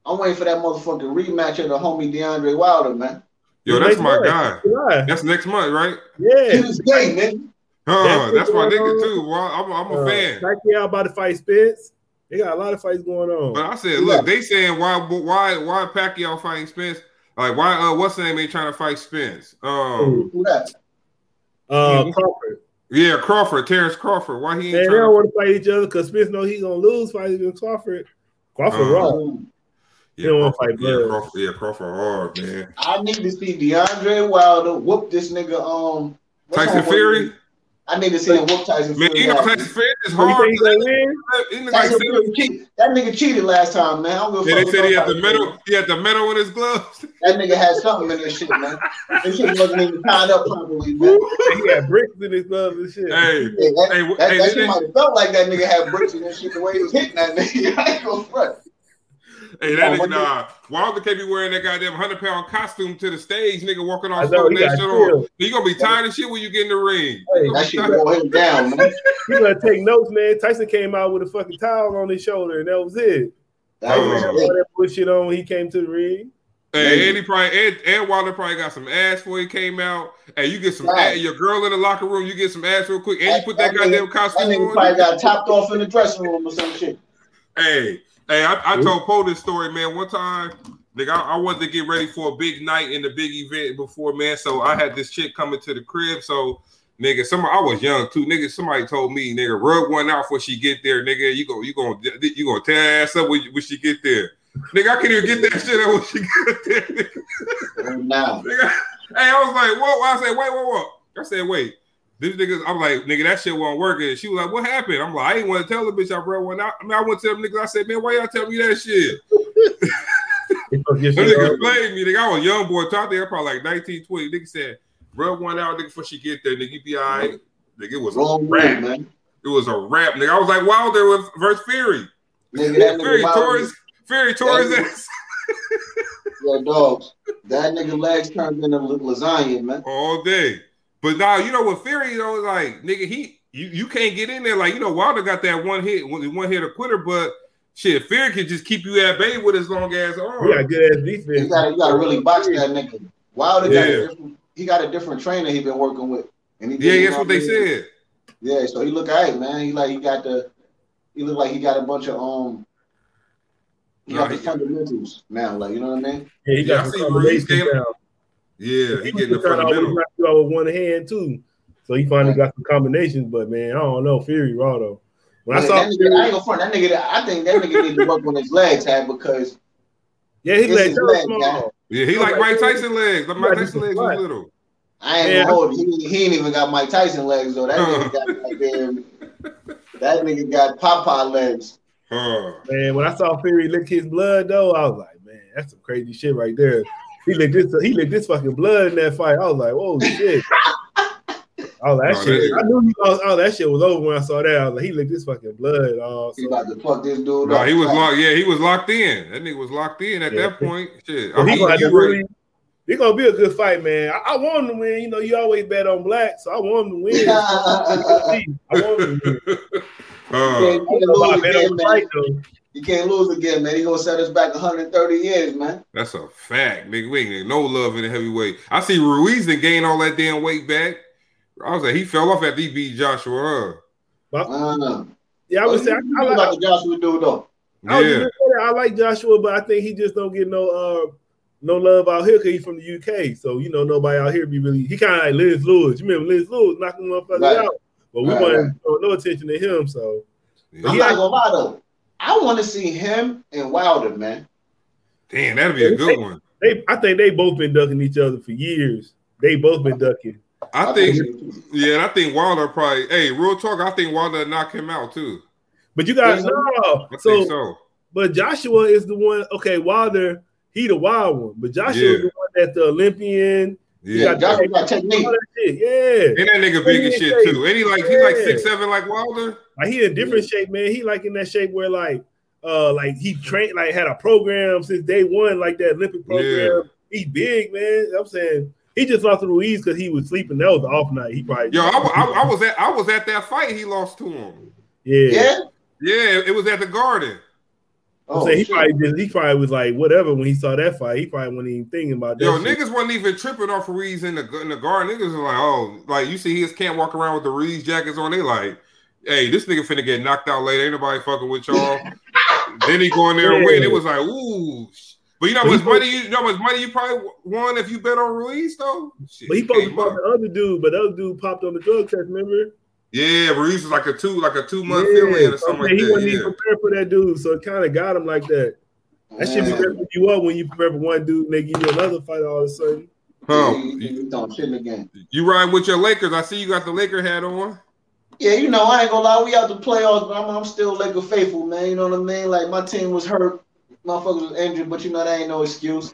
I'm waiting for that motherfucking rematch of the homie Deontay Wilder, man. Yo, that's my month. guy. July. That's next month, right? Yeah. this day, man. Oh, That's that's my what's nigga on. too. Well, I'm, I'm a Uh, fan. Pacquiao about to fight Spence. They got a lot of fights going on. But I said, look, they saying why why why Pacquiao fighting Spence? Like why uh what's the name ain't trying to fight Spence? Um Who that? Uh, Crawford. yeah, Crawford, Terrence Crawford. Why he ain't Man, they trying don't to want to fight each other because Spence know he gonna lose fighting against Crawford. Crawford Uh, raw. Yeah, they don't Crawford, fight yeah, Crawford, yeah, Crawford hard, man. I need to see Deontay Wilder whoop this nigga. Um, Tyson Fury? I need to see him whoop Tyson Man, Fury. you know. Tyson Fury is So you hard. think he gonna win? Like Tyson Fury cheated. That nigga cheated last time, man. I don't give a Yeah, fuck they said he had the about metal. He had the metal in his gloves. That nigga had something in this shit, man. This shit wasn't even tied up properly, man. he had bricks in his gloves and shit. Hey, Yeah, that, Hey, that, hey, that they- shit might have felt like that nigga had bricks in his shit the way he was hitting that nigga. I ain't gonna front. Hey, that nigga, what nah. Wilder can't be wearing that goddamn hundred pound costume to the stage, nigga, walking I on know, stage he that shit on. You gonna be tired of shit when you get in the ring. Hey, You gonna That shit tired. wore him down, man. He gonna take notes, man. Tyson came out with a fucking towel on his shoulder, and that was it. That was He it. all that bullshit on when he came to the ring. Hey, Andy probably Ed, Ed Wilder probably got some ass before he came out. Hey, you get some Right. ass, your girl in the locker room, you get some ass real quick, and you put that, That- that goddamn That costume nigga on. probably got topped off in the dressing room or some shit. Hey, hey, I, I told Poe this story, man. One time, nigga, I, I wanted to get ready for a big night in the big event before, man. So I had this chick coming to the crib. So, nigga, some I was young too. Nigga, somebody told me, nigga, rub one out before she get there, nigga. You go, you gonna, you gonna tear ass up when, when she get there. Nigga, I can't even get that shit out when she get there. Nigga. Now, Nigga, hey, I was like, what? I said, wait, wait, what? I said, wait. This nigga, I'm like, nigga, that shit won't work. And She was like, what happened? I'm like, I didn't want to tell the bitch I brought one out. I mean, I went to them niggas. I said, man, why y'all tell me that shit? Them niggas played me. Nigga, I was a young boy, talked there probably like 19, 20. Nigga said, rub one out, nigga, before she get there, nigga, you be all right. Nigga, it was a wrong move, rap. man. It was a rap, nigga. I was like, Wilder with verse Fury. Nigga, that Fury nigga tore Fury ass yeah, dogs. That nigga legs turned into la- lasagna, man. all day. But now, you know what Fury, you know, like, nigga, he, you, you can't get in there. Like, you know, Wilder got that one hit, one one hit a quitter, but shit, Fury can just keep you at bay with his long ass arm. He got good ass You defense. gotta, you gotta really box that nigga. Wilder got Yeah. a different, he got a different trainer he been working with. And he Yeah, that's what they I said. Yeah, so he look alright, man. He like he got the he look like he got a bunch of um he got Nah, the he- fundamentals now, like you know what I mean? Yeah, he Yeah, got I some Yeah, he He getting the was trying fundamental. knock out with one hand too. So he finally got some combinations, but man, I don't know. Fury raw though. When I saw that nigga, I ain't gonna front that nigga. I think that nigga need to work on his legs, had because yeah, his it's legs his are leg, small. Yeah, he like like, Mike Tyson legs. Like he Mike Tyson legs flat. was little. I ain't Yeah. gonna hold you. He, he ain't even got Mike Tyson legs though. That nigga got goddamn. That nigga got Popeye legs. Huh. Man, when I saw Fury lick his blood though, I was like, man, that's some crazy shit right there. He licked this, he licked this fucking blood in that fight. I was like, whoa, shit. All that No, shit. that- I knew he, oh, oh, that shit was over when I saw that. I was like, he licked this fucking blood. Oh, He about to fuck this dude No, up. he was locked. Yeah, he was locked in. That nigga was locked in at Yeah. that point. Shit. so I he gonna have to you right. really. It's gonna be a good fight, man. I, I want him to win. You know, you always bet on black, so I want him to win. I want him to win. Uh, You I don't know about bet on the fight though. You can't lose again, man. He gonna set us back 130 years, man. that's a fact, nigga. We ain't getting no love in the heavyweight. I see Ruiz and gain all that damn weight back. I was like, he fell off after he beat Joshua. Uh, Yeah, I would say I, I, like, about the Joshua dude though. Huh? I, Yeah. just gonna say, I like Joshua, but I think he just don't get no uh no love out here because he's from the UK. So you know nobody out here be really. He kind of like Liz Lewis. You remember Liz Lewis knocking motherfuckers Right. out, but we Right, wasn't throw no attention to him. So Yeah. I'm He not had- gonna lie though. I want to see him and Wilder, man. Damn, that'd be a good one. they, I think they both been ducking each other for years. They both been ducking. I think, yeah, and I think Wilder probably. Hey, real talk. I think Wilder knock him out too. But you got Yeah. no. I So, think so. but Joshua is the one. Okay, Wilder, he the wild one, but Joshua Yeah. is the one that's the Olympian. Yeah, Yeah, Joshua got technique. All that shit. Yeah. and that nigga big as shit too. And he like he like six seven like Wilder. Like he in different shape, man. He like in that shape where like uh like he trained like had a program since day one, like that Olympic program. He big, man. I'm saying he just lost to Ruiz because he was sleeping. That was the off night. He probably Yo, I, I, I was at I was at that fight. He lost to him. yeah. Yeah. Yeah, it was at the Garden. I'm Oh, saying he shit. probably just he probably was like whatever when he saw that fight. He probably wasn't even thinking about that. Yo, shit. niggas wasn't even tripping off Reed's in the in the garden. Niggas was like, oh, like you see, he just can't walk around with the Reed's jackets on. They like, hey, this nigga finna get knocked out later. Ain't nobody fucking with y'all. then he go in there and Yeah. win. It was like, ooh. But you know how much money you, you know how much money you probably won if you bet on Ruiz though. Shit, But he supposed to pop up. the other dude, but the other dude popped on the drug test. Remember? Yeah, Ruiz was like a two like a two month Yeah, fill in or something I'm like saying he wasn't that. even prepared for that dude, so it kind of got him like that. That should be Man. you up when you prepare for one dude and they give you another fight all of a sudden. Yeah. Huh. You, you, you don't shit in the game. You ride with your Lakers. I see you got the Laker hat on. Yeah, you know, I ain't gonna lie, we out the playoffs, but I'm, I'm still Laker faithful, man. You know what I mean? Like my team was hurt, motherfuckers was injured, but you know that ain't no excuse.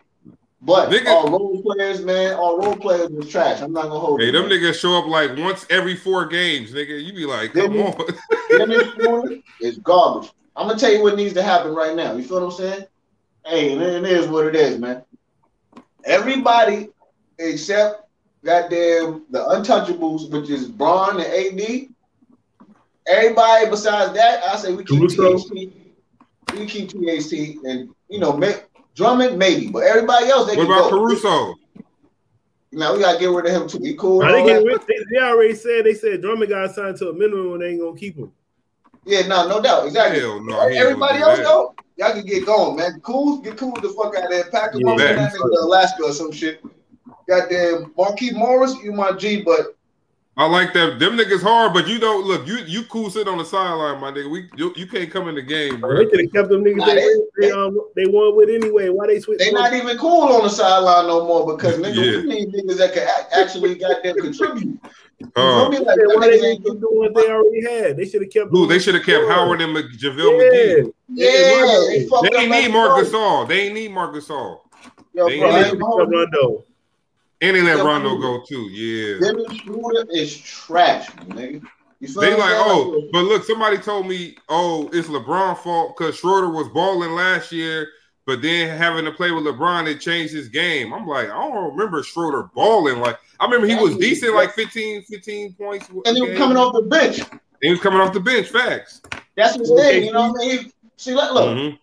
But Nigga- all role players, man, all role players was trash. I'm not gonna hold Hey, you. them man. niggas show up like once every four games, nigga. You be like, come on. Schroeder garbage. I'm gonna tell you what needs to happen right now. You feel what I'm saying? Hey, it is what it is, man. Everybody except goddamn the untouchables, which is Bron and AD. Everybody besides that, I say we keep Caruso? THT. We keep THT, and you know, may, Drummond maybe, but everybody else they What can about go. Caruso? Now we gotta get rid of him too. He cool. Now, they, all get that. rid- they, they already said they said Drummond got signed to a minimum and they ain't gonna keep him. Yeah, no, no doubt, exactly. Hell no. Everybody gonna else do that. though, y'all can get going, man. Cool, get cool the fuck out of there. Pack them Yeah, up in man. that nigga Alaska or some shit. Goddamn, Marquis Morris, you my G, but I like that. Them niggas hard, but you don't look. You you cool sit on the sideline, my nigga. We you, you can't come in the game, bro. They could have kept them niggas Nah, they, they- they, um, they won with anyway. Why they switch? they not even cool on the sideline no more because nigga, Yeah. we need niggas that can actually goddamn contribute. You Uh, feel me? Like, Yeah, them why they didn't keep doing what they already had? They should have kept. Dude, they should have kept Howard and Mc- Yeah, McGee. yeah, they They ain't need Marc Gasol. They ain't need Marc Gasol. Yo, They bro, ain't I They ain't kept gonna hold you. Rondo. And they let Yeah, Rondo bro. go too. Yeah. Dennis Schroeder is trash, nigga. They what like, oh, but look, somebody told me, oh, it's LeBron fault because Schroeder was balling last year, but then having to play with LeBron, it changed his game. I'm like, I don't remember Schroeder balling. Like, I remember he was decent, like 15, 15 points. and he was game. coming off the bench. He was coming off the bench. Facts. That's his Okay. thing, you know what I mean? He- See, look, look. Mhm.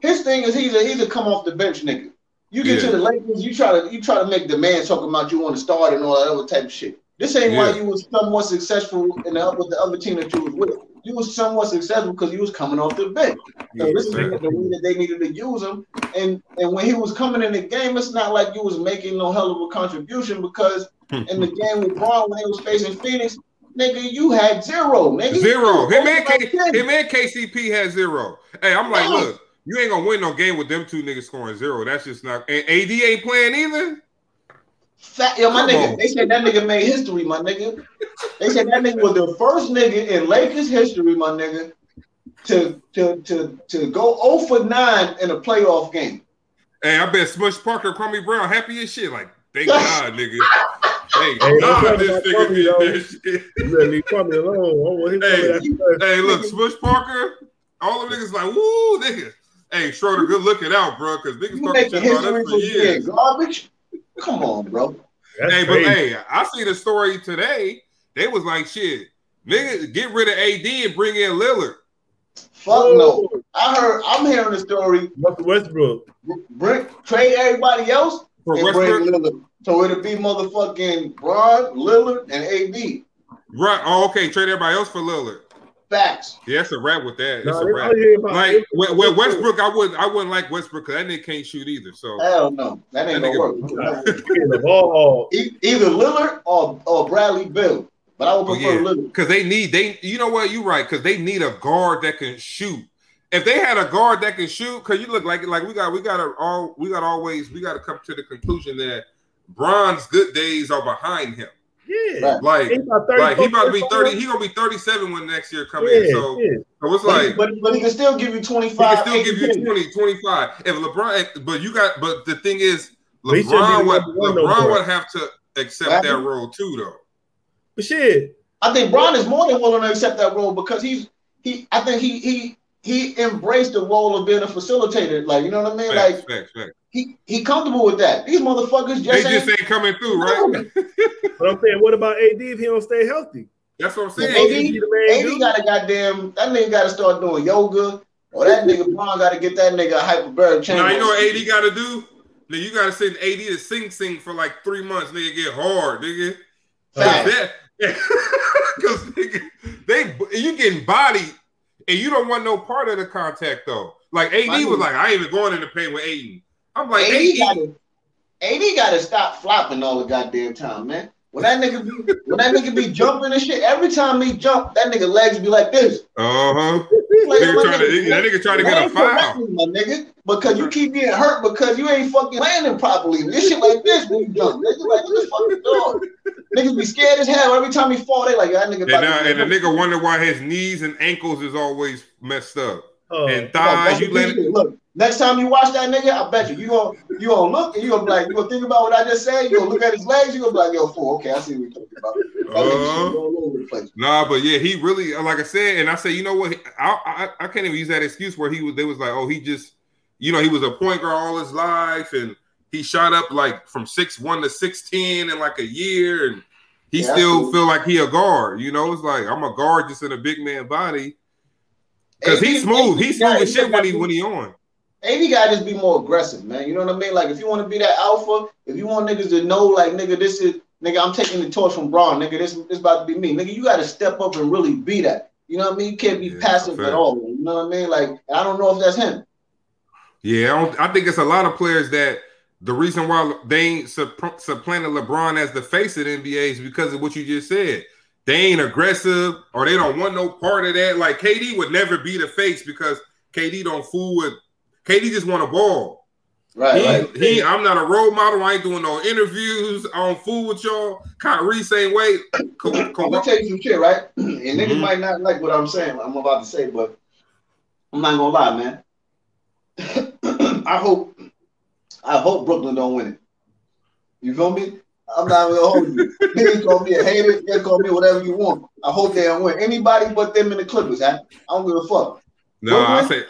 His thing is he's a he's a come off the bench nigga. You get Yeah. to the Lakers, you try to you try to make demands talking about you want to start and all that other type of shit. This ain't why you was somewhat successful in the, with the other team that you was with. You was somewhat successful because you was coming off the bench. So this is the way that they needed to use him. And and when he was coming in the game, it's not like you was making no hell of a contribution because hmm. in the game with Bron when they was facing Phoenix, nigga, you had zero, nigga. Zero. Him and, K- him and KCP had zero. Hey, I'm like, look, you ain't gonna win no game with them two niggas scoring zero. That's just not. And AD ain't playing either. Fat, yo, my Come nigga, on. they said that nigga made history, my nigga. They said that nigga was the first nigga in Lakers history, my nigga, to to to to go 0 for 9 in a playoff game. Hey, I bet Smush Parker, Kwame Brown, happy as shit. Like, thank God, nigga. Hey, Hey, God, don't this talk about nigga Kwame, did yo. that shit. You better leave alone. Oh, I Hey, coming at first. Hey, look, Smush Parker, all the niggas like, woo, nigga. Hey, Schroeder, good looking out, bro, because niggas talking shit about history us for for being years. garbage? Come on, bro. That's Hey, but crazy. hey, I see the story today. They was like, shit, nigga, get rid of AD and bring in Lillard. Fuck no. I heard. I'm hearing the story. Russell Westbrook. Bring trade everybody else For and bring Lillard. So it'll be motherfucking Bron, Lillard, and AD. right? Oh, okay. Trade everybody else for Lillard. Facts. Yeah, that's a wrap with that. It's Nah, a they wrap. probably hear about- Like with, with Westbrook, I wouldn't, I wouldn't like Westbrook because that nigga can't shoot either. So Hell no. That ain't That gonna work. Getting the ball. E- Either Lillard or, or Bradley Beal. But I would Oh, prefer yeah. Lillard. because they need they, you know what? you're right because they need a guard that can shoot. If they had a guard that can shoot, because you look like like we got we got to all we got always we got to come to the conclusion that Bron's good days are behind him. Yeah. Right. Like He about 30, like he about to be thirty. He gonna be thirty seven when next year come Yeah, in. So, yeah. so it's like but, but he can still give you he 25. can still give you 80. 20, 25. If LeBron, but you got, but the thing is, But he shouldn't be LeBron would number no LeBron would have to accept Right. that role too, though. But shit, I think Bron is more than willing to accept that role because he's he. I think he he he embraced the role of being a facilitator. Like you know what I mean? Facts, Like facts, facts. he he comfortable with that. These motherfuckers They just just ain't. ain't coming through, right? but I'm saying, what about AD if he don't stay healthy? That's what I'm Yeah, saying. AD He the man AD got to goddamn. That nigga got to start doing yoga. Or that nigga Bron got to get that nigga a hyperbaric chamber. Now you know what AD got to do. Nigga, you got to send AD to Sing Sing for like three months. Nigga, get hard, nigga. Cause that, because nigga, they you getting bodied and you don't want no part of the contact though. Like AD My was nigga. like, I ain't even going in the paint with Aiden. I'm like, AD gotta, AD got to stop flopping all the goddamn time, man. When that nigga be when that nigga be jumping and shit, every time he jump, that nigga legs be like this. uh huh. Like, Nigga trying to, nigga, that nigga trying to get a land foul. my nigga, because you keep getting hurt because you ain't fucking landing properly. This shit like this when you jump. Nigga, like what the fuck you doing? Niggas be scared as hell every time he fall. They like that nigga. And, about now, and the nigga wonder why his knees and ankles is always messed up. Oh, and thighs, you the let it. Look, next time you watch that nigga, I bet you you gonna you gonna look and you gonna be like you gonna think about what I just said. You gonna look at his legs. You gonna be like, yo, fool. Okay, I see what you're talking about. That uh-huh. shit all over the place. Nah, but yeah, he really, like I said, and I say, you know what? I, I I can't even use that excuse where he was. They was like, oh, he just, you know, he was a point guard all his life, and he shot up like from six one to sixteen in like a year, and he Yeah, still feel like he a guard. You know, it's like I'm a guard just in a big man body because he's smooth. He's smooth as shit when he when he on. AD got to just be more aggressive, man. You know what I mean? Like if you want to be that alpha, if you want niggas to know, like nigga, this is nigga, I'm taking the torch from Bron, nigga. This this about to be me, nigga. You got to step up and really be that. You know what I mean? You can't be Yeah, passive fair. at all. You know what I mean? Like I don't know if that's him. Yeah, I, don't, I think it's a lot of players that the reason why they ain't supp- supplanted LeBron as the face of the NBA is because of what you just said. They ain't aggressive or they don't want no part of that. Like KD would never be the face because KD don't fool with KD just want a ball. Right, He, right. he, I'm not a role model. I ain't doing no interviews. I don't fool with y'all. Kyrie same way. Ka- I'm Ka- gonna tell you some shit, right? And niggas Mhm. might not like what I'm saying. I'm about to say, but I'm not gonna lie, man. I hope, I hope Brooklyn don't win it. You feel me? I'm not gonna hold you. Niggas call me a hater. They call me whatever you want. I hope they don't win. Anybody but them in the Clippers. I, I don't give a fuck. no, I say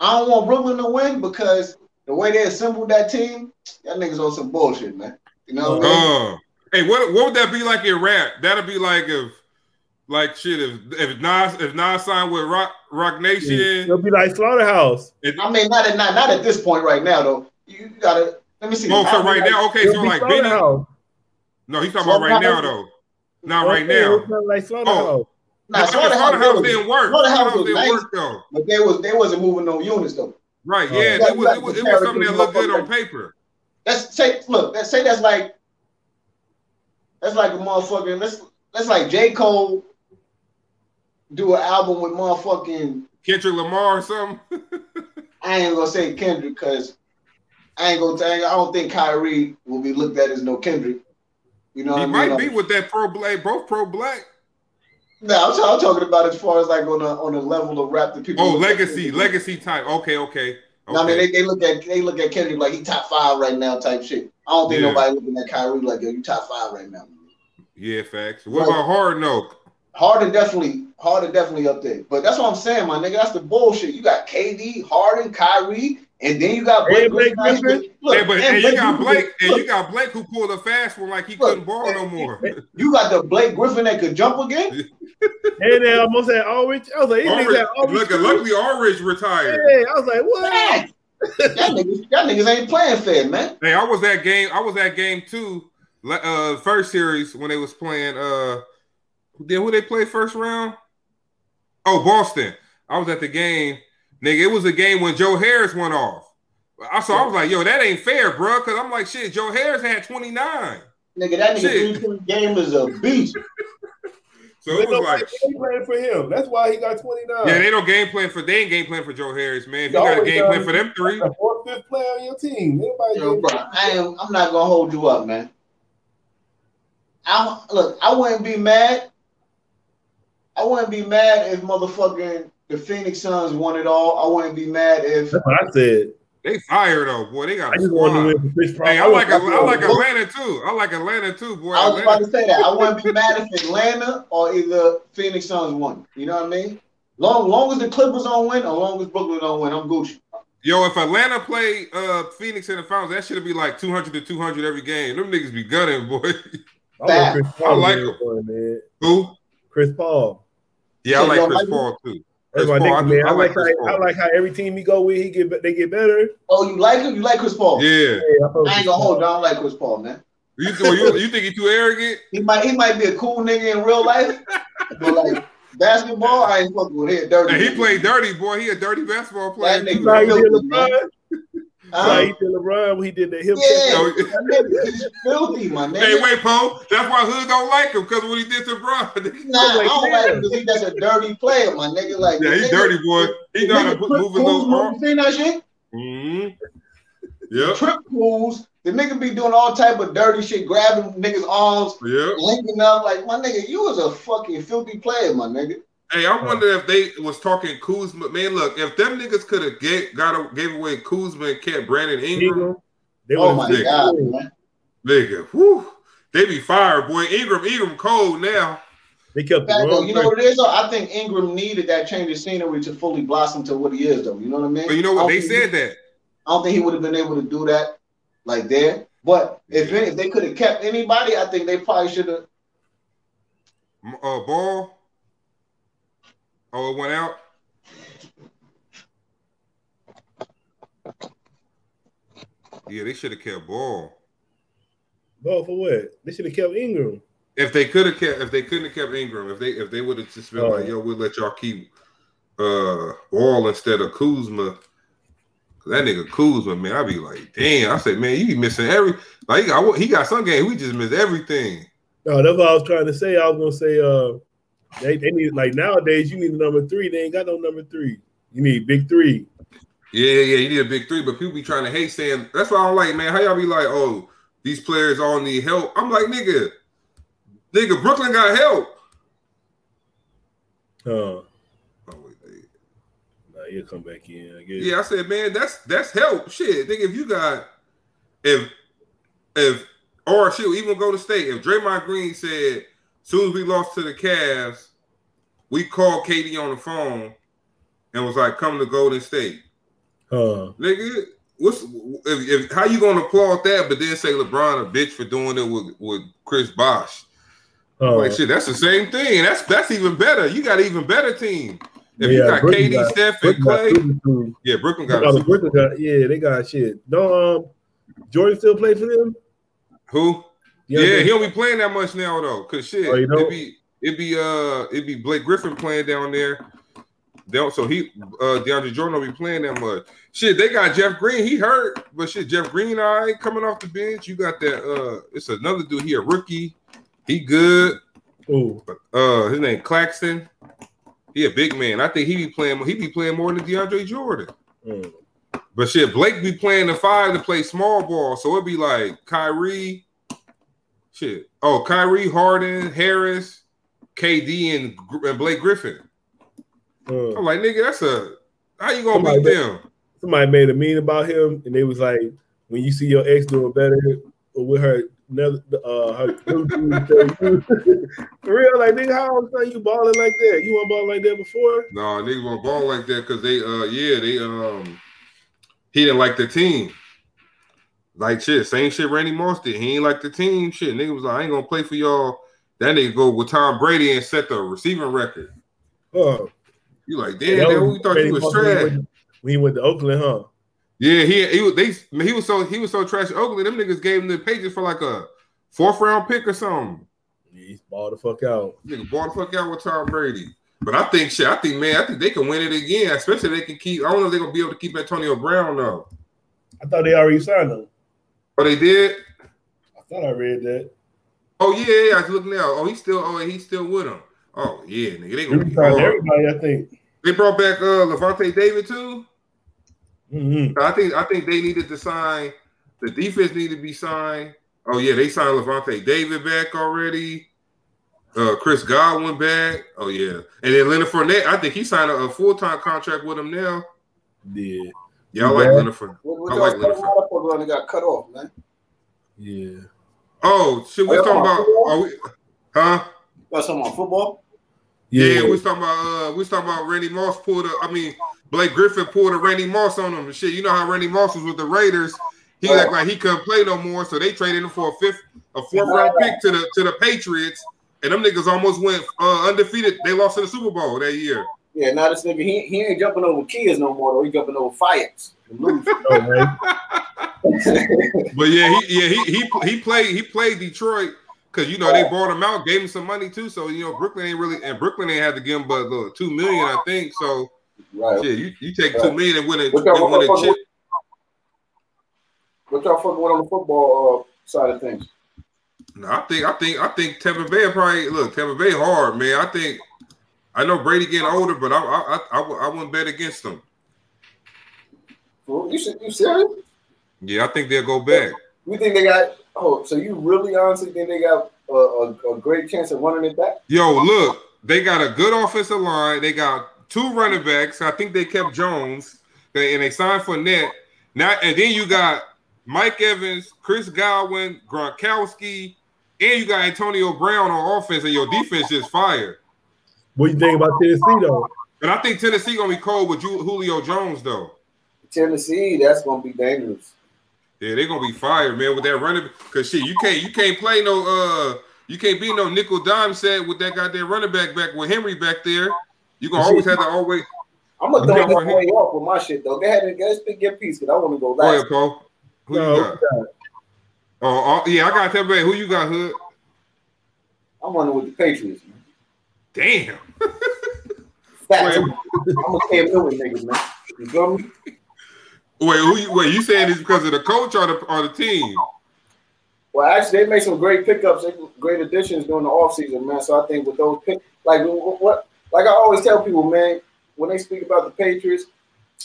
I don't want Brooklyn to win because the way they assembled that team, that niggas on some bullshit, man. You know what I mean? Uh, hey, what what would that be like in rap? That'd be like if, like shit, if if Nas if Nas signed with Rock Roc Nation, It'll be like Slaughterhouse. it- I mean, not at not, not at this point right now though. You gotta let me see. Oh, so right now, okay, so like Benny. No, he's talking about right now though. Not right Okay, now. it's not like Slaughterhouse. Nah, Nah, Slaughterhouse Slaughterhouse didn't work. Slaughterhouse was nice. work though. But they was they wasn't moving no units though. Right? Yeah, it was it was, it was something that looked good on paper. Let's say look, let's say that's like that's like a motherfucking let's let's like J. Cole do an album with motherfucking Kendrick Lamar or something. I ain't gonna say Kendrick because I ain't gonna tell you I don't think Kyrie will be looked at as no Kendrick. You know what he I mean? might be with that pro black, both pro black. No, I'm, I'm talking about as far as like on a on a level of rap that people. Oh, at legacy, legacy type. Okay, okay. No, I mean they, they look at they look at Kendrick like he top five right now type shit. I don't think Yeah. nobody looking at Kyrie like yo, you top five right now. yeah, facts. What Like- about Hard No? Harden definitely Harden definitely up there. But that's what I'm saying, my nigga. That's the bullshit. You got KD, Harden, Kyrie, and then you got Blake And Blake Griffin. Griffin. Look, Hey, but and and you got Griffin. Blake, and you got Blake who pulled a fast one like he Look, couldn't ball no more. you got the Blake Griffin that could jump again. And they almost had Aldridge. I was like, these niggas Aldridge, had Aldridge. look, too. luckily Aldridge retired. Yeah, I was like, what? Man, y'all niggas, y'all niggas ain't playing fair, man. Hey, I was at game. I was at game two, le- uh, first series when they was playing. Uh, then who they play first round? Oh, Boston. I was at the game, nigga. It was a game when Joe Harris went off. I saw. I was like, yo, that ain't fair, bro. Because I'm like, shit. Joe Harris had 29, Nigga, that nigga Shit. three game is a beast. so it was like, he playing for him. That's why he got 29. yeah, they don't game plan for. They ain't game plan for Joe Harris, man. If you got a game plan for them three, the fourth, fifth player on your team. Nobody Yo, bro, I am. I'm not gonna hold you up, man. I look. I wouldn't be mad. I wouldn't be mad if motherfucking the Phoenix Suns won it all. I wouldn't be mad if. That's what I said. they fired though, boy. They got I a just wanted to win for Chris Paul. Hey, I like I like Atlanta too. I like Atlanta too, boy. I was about to say that. I wouldn't be mad if Atlanta or either Phoenix Suns won. You know what I mean? Long, long as the Clippers don't win, or long as Brooklyn don't win, I'm Gucci. Yo, if Atlanta play uh Phoenix in the finals, that should be like 200 to 200 every game. Them niggas be gunning, boy. I, want Chris Paul I like to him. one, man. Who? Chris Paul. Yeah, I like Chris Paul too. That's Chris my Paul, I nigga, man. I, I like like Chris how I like how every team he go with, he get they get better. Oh, you like him? You like Chris Paul? Yeah. Hey, I, I ain't gonna Paul. hold you. I don't like Chris Paul, man. You, you, you think he too arrogant? He might he might be a cool nigga in real life, but like basketball, I ain't fucking with him. Dirty. And he nigga. played dirty, boy. He a dirty basketball player. That nigga- Like he did Filthy, man. LeBron. Huh? Like he did LeBron when he did the hip Yeah, No, that nigga, he's filthy, my nigga. Hey, wait, Poe. That's why Hood don't like him because what he did to Bron. Nah, I don't like him because he just a dirty player, my nigga. Like, yeah, the he's dirty, boy. He the know how to nigga put, trip move his pools, little arm. You seen that shit? Mm-hmm. Yep. Trip pools. The nigga be doing all type of dirty shit, grabbing niggas' arms, Yep. linking up. Like, my nigga, you was a fucking filthy player, my nigga. Hey, I wonder if they was talking Kuzma. Man, look, if them niggas could have gave, got a, gave away Kuzma and kept Brandon Ingram, Ingram. They Oh would've my nigga. god, man. nigga, whew, they be fired, boy. Ingram, Ingram cold now. They kept the Fact, though, wrong you know what it is though? I think Ingram needed that change of scenery to fully blossom to what he is, though. You know what I mean? But you know what? They said he- that. I don't think he would have been able to do that like there. But if if they could have kept anybody, I think they probably should have. Uh, ball. Oh, it went out. Yeah, they should have kept ball. Ball for what? They should have kept Ingram. If they could have kept, if they couldn't have kept Ingram, if they if they would have just been Oh. like, yo, we'll let y'all keep uh Ball instead of Kuzma. That nigga Kuzma, man, I'd be like, damn. I said, man, you be missing every like he got, he got some game. We just missed everything. No, that's what I was trying to say. I was gonna say, uh, they, they need like nowadays you need a number three. They ain't got no number three. You need big three. Yeah, yeah, you need a big three, but people be trying to hate saying that's why I don't like, man. How y'all be like, oh, these players all need help? I'm like, nigga, nigga, Brooklyn got help. Uh, Oh, wait, wait. nah, he'll come back in. I guess. Yeah, I said, man, that's that's help. Shit, nigga, if you got if if or shit, even go to state. If Draymond Green said, soon as we lost to the Cavs, we called KD on the phone and was like, come to Golden State. Uh, Nigga, what's if, if how you gonna applaud that, but then say LeBron a bitch for doing it with, with Chris Bosh? uh, Like shit, that's the same thing. That's that's even better. You got an even better team. If you got Brooklyn KD, Steph, and Brooklyn got Clay, yeah, Brooklyn got No, a the super- Brooklyn got, yeah, they got shit. No, um, Jordan still play for them. who? Yeah, Yeah, he don't be playing that much now though. Cause shit, Oh, you be it be uh it'd be Blake Griffin playing down there. They don't, so he uh DeAndre Jordan won't be playing that much. Shit, they got Jeff Green. He hurt, but shit, Jeff Green, all right, coming off the bench. You got that uh it's another dude here, rookie. He good. Ooh, Uh his name Claxton. He a big man. I think he be playing he be playing more than DeAndre Jordan. mm. But shit, Blake be playing the five to play small ball, so it'd be like Kyrie, shit. Oh, Kyrie, Harden, Harris, KD, and, and Blake Griffin. Uh, I'm like, nigga, that's a how you gonna beat them? somebody made a meme about him, and they was like, when you see your ex doing better with her, another uh, her for real, like nigga, how are you balling like that? You want ball like that before? No, niggas won't ball like that because they, uh, yeah, they, um, he didn't like the team. Like shit, same shit Randy Moss did. He ain't like the team. Shit, nigga was like, I ain't gonna play for y'all. That nigga go with Tom Brady and set the receiving record. Oh, You like, damn, was we thought you was Moss when he trash. When he went to Oakland, huh? Yeah, he he was they he was so he was so trash. Oakland, them niggas gave him the pages for like a fourth round pick or something. He's ball the fuck out. Nigga, ball the fuck out with Tom Brady. But I think shit, I think man, I think they can win it again. Especially if they can keep. I don't know if they're gonna be able to keep Antonio Brown though. I thought they already signed him. Oh, they did. I thought I read that. Oh yeah, yeah. I was looking now. Oh, he's still. Oh, he's still with him. Oh yeah, nigga, they They gonna be hard. everybody, I think. They brought back uh Lavonte David too. Mm-hmm. I think I think they needed to sign. The defense needed to be signed. Oh yeah, they signed Lavonte David back already. Uh, Chris Godwin back. Oh yeah, and then Leonard Fournette. I think he signed a, a full time contract with him now. Yeah, Yeah, I like Yeah. Leonard Fournette. What, what I like Leonard Fournette. about got cut off, man? yeah. Oh shit, we Oh, talking about? football? Are we, huh? Y'all talking about football? Yeah, we was talking about. Uh, we was talking about Randy Moss pulled. A, I mean, Blake Griffin pulled a Randy Moss on him and shit. You know how Randy Moss was with the Raiders. He Right. act like he couldn't play no more, so they traded him for a fifth, a fourth round pick to the to the Patriots, and them niggas almost went uh, undefeated. They lost in the Super Bowl that year. Yeah, now this nigga, he, he ain't jumping over kids no more, though. He jumping over fires. No. But yeah, he yeah he he he played he played Detroit because you know they bought him out, gave him some money too. So you know Brooklyn ain't really and Brooklyn ain't had to give him but uh, two million, I think. So right. shit, you, you take two million and win a, What y'all- and win a chip. What y'all fucking with on the football uh, side of things? No, I think I think I think Tampa Bay probably look Tampa Bay hard, man. I think I know Brady getting older, but I I I, I, I wouldn't bet against them. You, se- you serious? Yeah, I think they'll go back. You think they got? Oh, so you really honestly think they got a, a, a great chance of running it back? Yo, look, they got a good offensive line. They got two running backs. I think they kept Jones. They and they signed Fournette. Now and then you got Mike Evans, Chris Godwin, Gronkowski, and you got Antonio Brown on offense, and your defense is fired. What do you think about Tennessee though? And I think Tennessee gonna be cold with Julio Jones though. Tennessee, that's gonna be dangerous. Yeah, they're gonna be fired, man, with that running. Cause shit, you can't you can't play no uh you can't be no nickel dime set with that goddamn running back back with Henry back there. You gonna always have to always I'm gonna throw Yeah, that way off with my shit though. Go ahead and let's pick your piece because I want to go go last. ahead, Paul. Who No, you got? Oh, oh, yeah, I got Tampa Bay. Who you got, Hood? I'm running with the Patriots. Man. Damn. I'm a Cam Newton niggas, man. You feel me? Wait, who you wait, you saying this because of the coach or the or the team? Well, actually, they made some great pickups, great additions during the offseason, man. So I think with those pick, like what, like I always tell people, man, when they speak about the Patriots,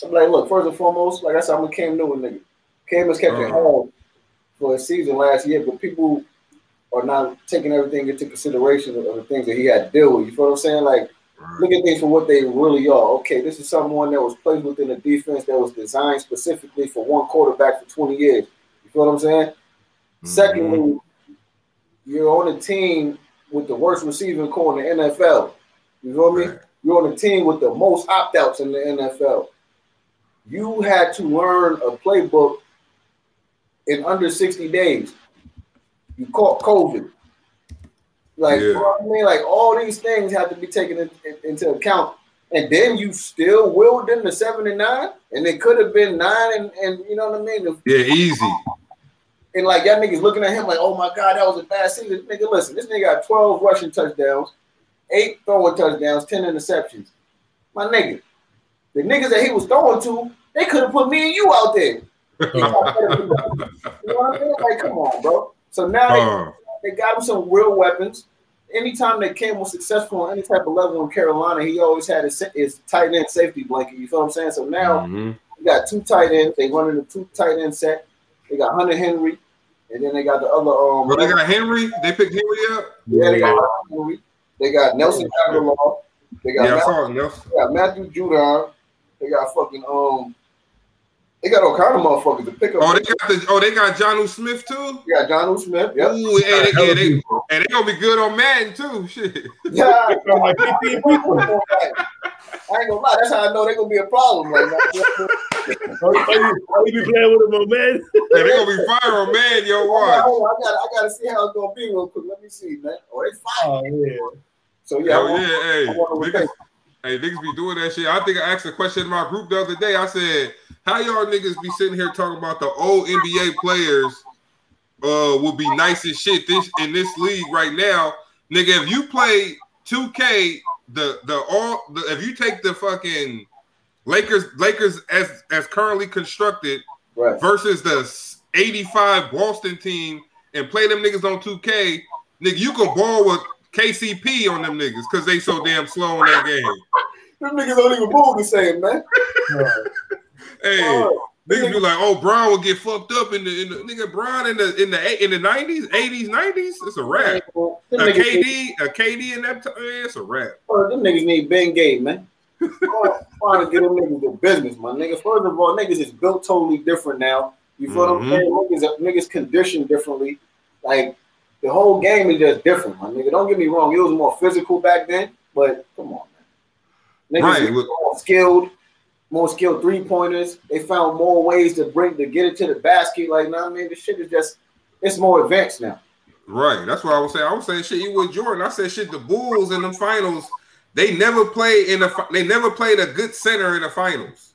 I'm like, look, first and foremost, like I said, I'm a Cam Newton nigga. Cam has kept it Uh-huh. home for a season last year, but people are not taking everything into consideration of the things that he had to deal with. You feel what I'm saying? Like, look at things for what they really are. Okay, this is someone that was placed within a defense that was designed specifically for one quarterback for 20 years. You feel what I'm saying? Mm-hmm. Secondly, you're on a team with the worst receiving corps in the NFL. You feel me? Right. You're on a team with the most opt outs in the NFL. You had to learn a playbook in under 60 days. You caught COVID. Like, Yeah. you know I mean? Like, all these things have to be taken in, in- into account and then you still willed them to seven and nine, and it could have been nine and, and you know what I mean. Yeah, easy. and like y'all niggas looking at him like, oh my god, that was a bad season. Nigga, listen, this nigga got 12 rushing touchdowns, eight throwing touchdowns, 10 interceptions. My nigga, the niggas that he was throwing to, they could have put me and you out there. You know what I mean? Like, come on, bro. So now they, Uh, they got him some real weapons. Anytime that Cam was successful on any type of level in Carolina, he always had his, his tight end safety blanket. You feel what I'm saying? So now mhm. you got two tight ends. They running a two tight end set. They got Hunter Henry, and then they got the other. Um, Well, they got Henry. They picked Henry up. yeah, they got Henry. They got Nelson Agholor. They got, Yeah, I Matthew, saw. Nelson. they got Matthew Judon. They got fucking um. They got all kind of motherfuckers to pick up. Oh, they got the. Oh, they got Jonnu Smith too. You got Jonnu Smith. Yep. Ooh, hey, they, yeah, they, and they gonna be good on Madden too. Shit. Yeah. Like 15 people. I ain't gonna lie. That's how I know they're gonna be a problem. Like, Oh, you, oh, you be playing with them, on man. Hey, they gonna be fire on man. Yo, Hold on, watch. hold on. I gotta, I gotta see how it's gonna be real quick. Let me see, man. Oh, they fire. Oh, yeah. So yeah, I Oh want- yeah, I hey, want to niggas, hey, niggas be doing that shit. I think I asked a question in my group the other day. I said, "How y'all niggas be sitting here talking about the old NBA players uh will be nice as shit this in this league right now, nigga? If you play 2K, the the all the if you take the fucking Lakers Lakers as as currently constructed right. versus the 85 Boston team and play them niggas on 2K, nigga, you can ball with KCP on them niggas because they so damn slow in that game. Them niggas don't even move the same, man. Hey, Oh, niggas be like, oh, Brown will get fucked up in the, in the nigga Brown in the in the in the 90s, 80s, 90s. It's a wrap. Them A KD, a KD in that time, it's a wrap. oh, them niggas need Bengay, man. Trying to get them niggas the business, my nigga. First of all, niggas is built totally different now. You feel what I'm Mhm. saying? Niggas, are- niggas conditioned differently. Like the whole game is just different, my nigga. Don't get me wrong, it was more physical back then, but come on, man. Niggas Right, is look- more skilled, more skilled three pointers. They found more ways to bring to get it to the basket. Like, nah, I mean, this shit is just it's more advanced now. Right. That's what I was saying. I was saying shit. You with Jordan. I said shit. The Bulls in the finals, they never played in the. They never played a good center in the finals.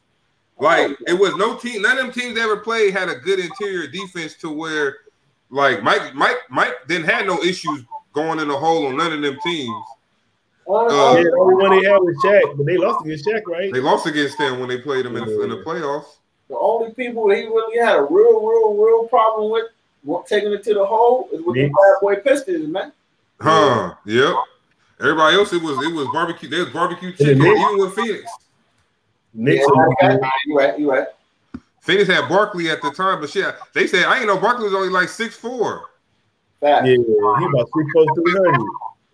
Like it was no team. None of them teams ever played had a good interior defense to where, like Mike, Mike, Mike didn't have no issues going in the hole on none of them teams. Uh, Yeah, the only one they had was Shaq, but they lost against Shaq, right? They lost against them when they played them in the, in the playoffs. The only people that he really had a real, real, real problem with taking it to the hole is with the bad boy Pistons, man. Huh? Yep. Everybody else, it was it was barbecue. They was barbecue chicken, Knicks. even with Phoenix. Knicks. yeah, are- okay. you right, you right. Phoenix had Barkley at the time, but shit, they said I ain't know Barkley was only like six four. Yeah, he about three close to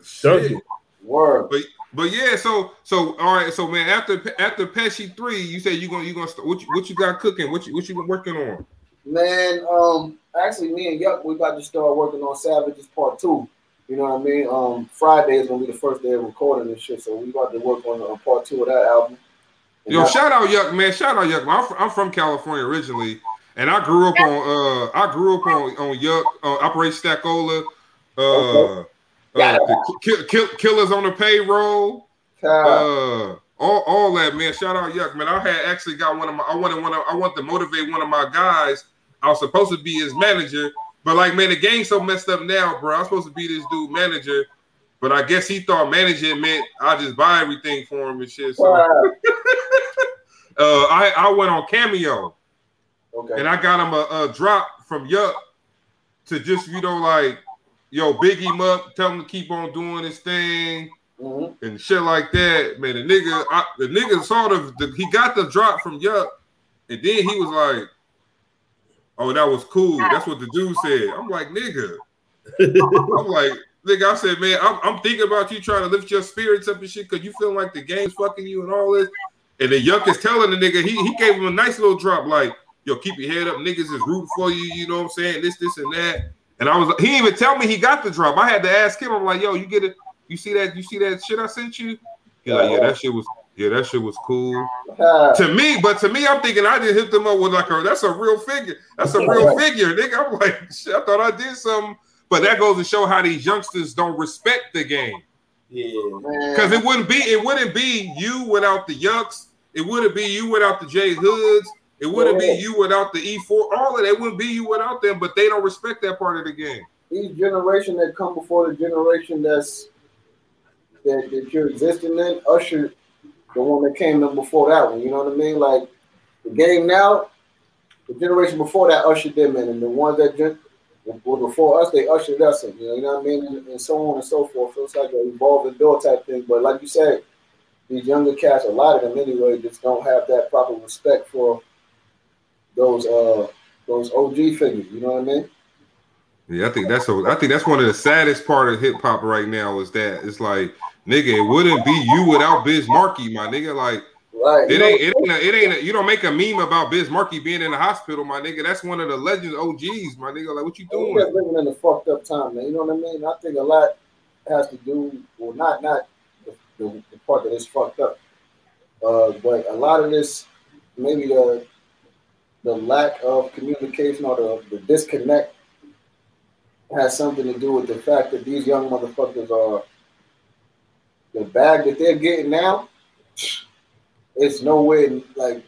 300. Word. But but yeah, so so all right, so man, after after Pesci three, you said you gonna you gonna start, what you, what you got cooking? What you what you been working on? Man, um, actually, me and Yuck, we about to start working on Savages Part Two. You know what I mean? Um, Friday is gonna be the first day of recording this shit, so we about to work on uh, Part Two of that album. And Yo, I- shout out Yuck, man, shout out Yuck. I'm, from, I'm from California originally, and I grew up on uh I grew up on on Yuck uh, Operation Stackola, uh, uh Got it. the kill, kill, killers on the payroll. uh, all, all that man. Shout out yuck man. I had actually got one of my i wanted one of, i want to motivate one of my guys. I was supposed to be his manager but like man the game's so messed up now bro. I'm supposed to be this dude manager but i guess he thought managing meant i just buy everything for him and shit so. Uh uh, i i went on cameo. Okay. and i got him a, a drop from yuck to just you know like yo big him up tell him to keep on doing his thing Mhm. and shit like that, man. The nigga, I, the nigga sort of, the, he got the drop from Yuck, and then he was like, "Oh, that was cool." That's what the dude said. I'm like, nigga. I'm like, nigga. I said, man, I'm, I'm thinking about you trying to lift your spirits up and shit because you feel like the game's fucking you and all this. And then Yuck is telling the nigga, he he gave him a nice little drop, like, yo, keep your head up, niggas is rooting for you. You know what I'm saying? This, this, and that. And I was, he even tell me he got the drop. I had to ask him. I'm like, yo, you get it. You see that? You see that shit I sent you? He's like, yeah, that shit was, yeah, that shit was cool Uh, to me. But to me, I'm thinking I just hit them up with like a that's a real figure. That's a real figure, nigga. I'm like, shit, I thought I did something. But that goes to show how these youngsters don't respect the game. Yeah. Because it wouldn't be it wouldn't be you without the Yucks. It wouldn't be you without the J Hoods. It wouldn't Yeah. be you without the E4. All of that wouldn't be you without them. But they don't respect that part of the game. these generation that come before the generation that's that, that you're existing in, ushered the one that came in before that one. You know what I mean? Like the game now, the generation before that ushered them in, and the ones that just were before us, they ushered us in. You know, you know what I mean? And, and so on and so forth. So it's like an evolving door type thing. But like you said, these younger cats, a lot of them anyway, just don't have that proper respect for those uh those OG figures. You know what I mean? Yeah, I think that's a, I think that's one of the saddest part of hip hop right now is that it's like nigga, it wouldn't be you without Biz Markie, my nigga. Like Right. it ain't it ain't a, it ain't a, you don't make a meme about Biz Markie being in the hospital, my nigga. That's one of the legends OGs, my nigga. Like what you doing? living in a fucked up time, man. You know what I mean? I think a lot has to do, well, not not the, the, the part that is fucked up, uh, but a lot of this, maybe the the lack of communication or the, the disconnect has something to do with the fact that these young motherfuckers are the bag that they're getting now. It's nowhere like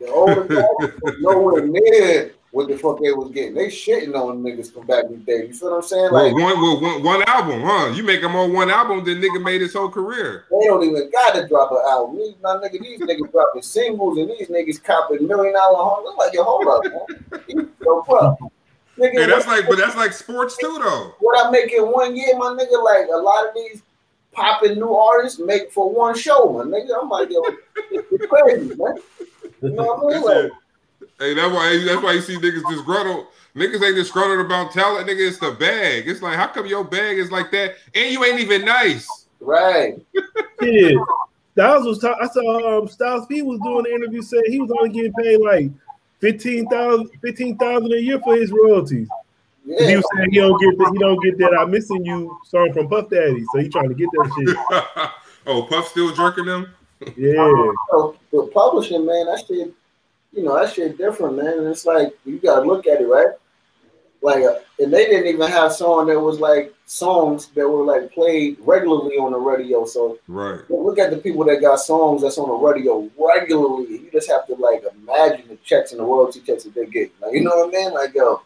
the older guys, nowhere near what the fuck they was getting. They shitting on niggas from back in the day. You feel what I'm saying? Well, Like one, well, one, one album, huh? You make them on one album, then nigga made his whole career. they don't even gotta drop an album. These my nigga, these niggas dropping singles and these niggas copping million dollar homes. I'm like, yo, hold up, man. Yo, bro. Nigga, Hey, that's like, but that's like sports too, though. what I make in one year, my nigga, like a lot of these popping new artists make for one show, my nigga. I'm like, yo, it's crazy, man. You know what I mean? Like, Hey, that's why that's why you see niggas disgruntled. Niggas ain't disgruntled about talent, nigga. It's the bag. It's like, how come your bag is like that, and you ain't even nice? right. Yeah. Styles was talking. I saw um, Styles P was doing the interview saying he was only getting paid like 15,000 15,000 a year for his royalties. 'Cause He was saying he don't get that he don't get that I'm missing you song from Puff Daddy. So he trying to get that shit. oh, Puff still jerking them? Yeah. So the publishing, man, that shit, you know, that shit different, man. And it's like you gotta look at it, right? Like, uh, and they didn't even have song that was like songs that were like played regularly on the radio. So Right. look at the people that got songs that's on the radio regularly. You just have to like imagine the checks and the royalty checks that they get. Like, you know what I mean? Like, yo,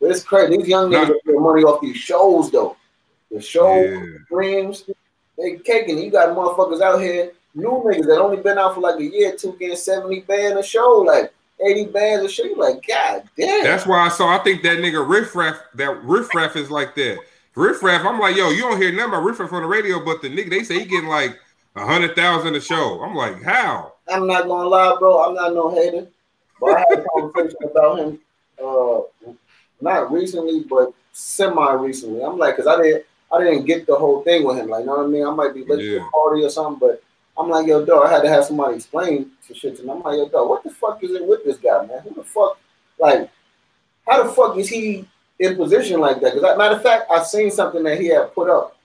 but it's crazy. These young niggas get money off these shows though. The show Yeah. streams, they caking. You got motherfuckers out here, new niggas that only been out for like a year, two, getting 70 band a show, like 80 bands a show. You like, God damn. That's why I saw. I think that nigga Riff Raff, that Riff Raff is like that. Riff Raff, I'm like, yo, you don't hear nothing about Riff Raff on the radio, but the nigga they say he getting like a hundred thousand a show. I'm like, how? I'm not gonna lie, bro. I'm not no hater, but I had a conversation about him, uh, not recently, but semi recently. I'm like, cause I didn't, I didn't get the whole thing with him. Like, you know what I mean? I might be late to Yeah. the party or something, but I'm like, yo, dog. I had to have somebody explain some shit to me. I'm like, yo, dog. What the fuck is it with this guy, man? Who the fuck? Like, how the fuck is he in position like that? Because matter of fact, I seen something that he had put up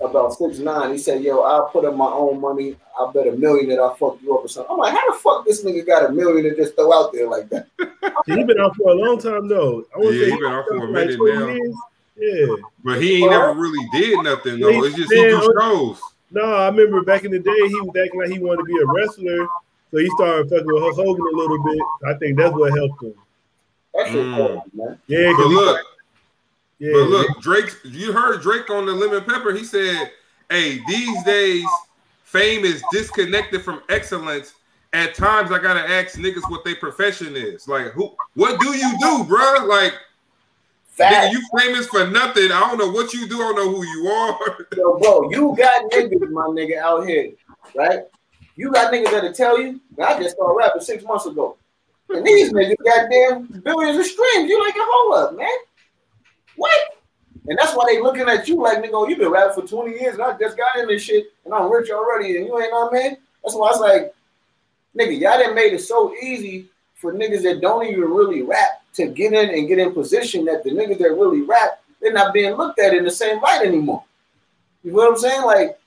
about six nine. He said, "Yo, I'll put up my own money. I bet a million that I fucked you up or something." I'm like, "How the fuck this nigga got a million to just throw out there like that?" He been out for a long time though. I wanna Yeah, say he been out for a like minute 20 now. years. Yeah. But he ain't never really did nothing though. It's just he Yeah. do shows. No, I remember back in the day he was acting like he wanted to be a wrestler. So he started fucking with Hulk Hogan a little bit. I think that's what helped him. That shit Mm. crazy, man. Yeah, but look, yeah, but look, Drake. You heard Drake on the Lemon Pepper. He said, "Hey, these days, fame is disconnected from excellence. At times, I gotta ask niggas what their profession is. Like, who? What do you do, bruh? Like, nigga, you famous for nothing. I don't know what you do. I don't know who you are. yo, bro. You got niggas, my nigga, out here, right? You got niggas that'll tell you. I just started rapping six months ago, and these niggas got damn billions of streams. You like, a hold up, man. What? And that's why they looking at you like, nigga, you been rapping for 20 years and I just got in this shit and I'm rich already and you ain't know, man. That's why I was like, nigga, y'all done made it so easy for niggas that don't even really rap to get in and get in position that the niggas that really rap, they're not being looked at in the same light anymore. You know what I'm saying? Like,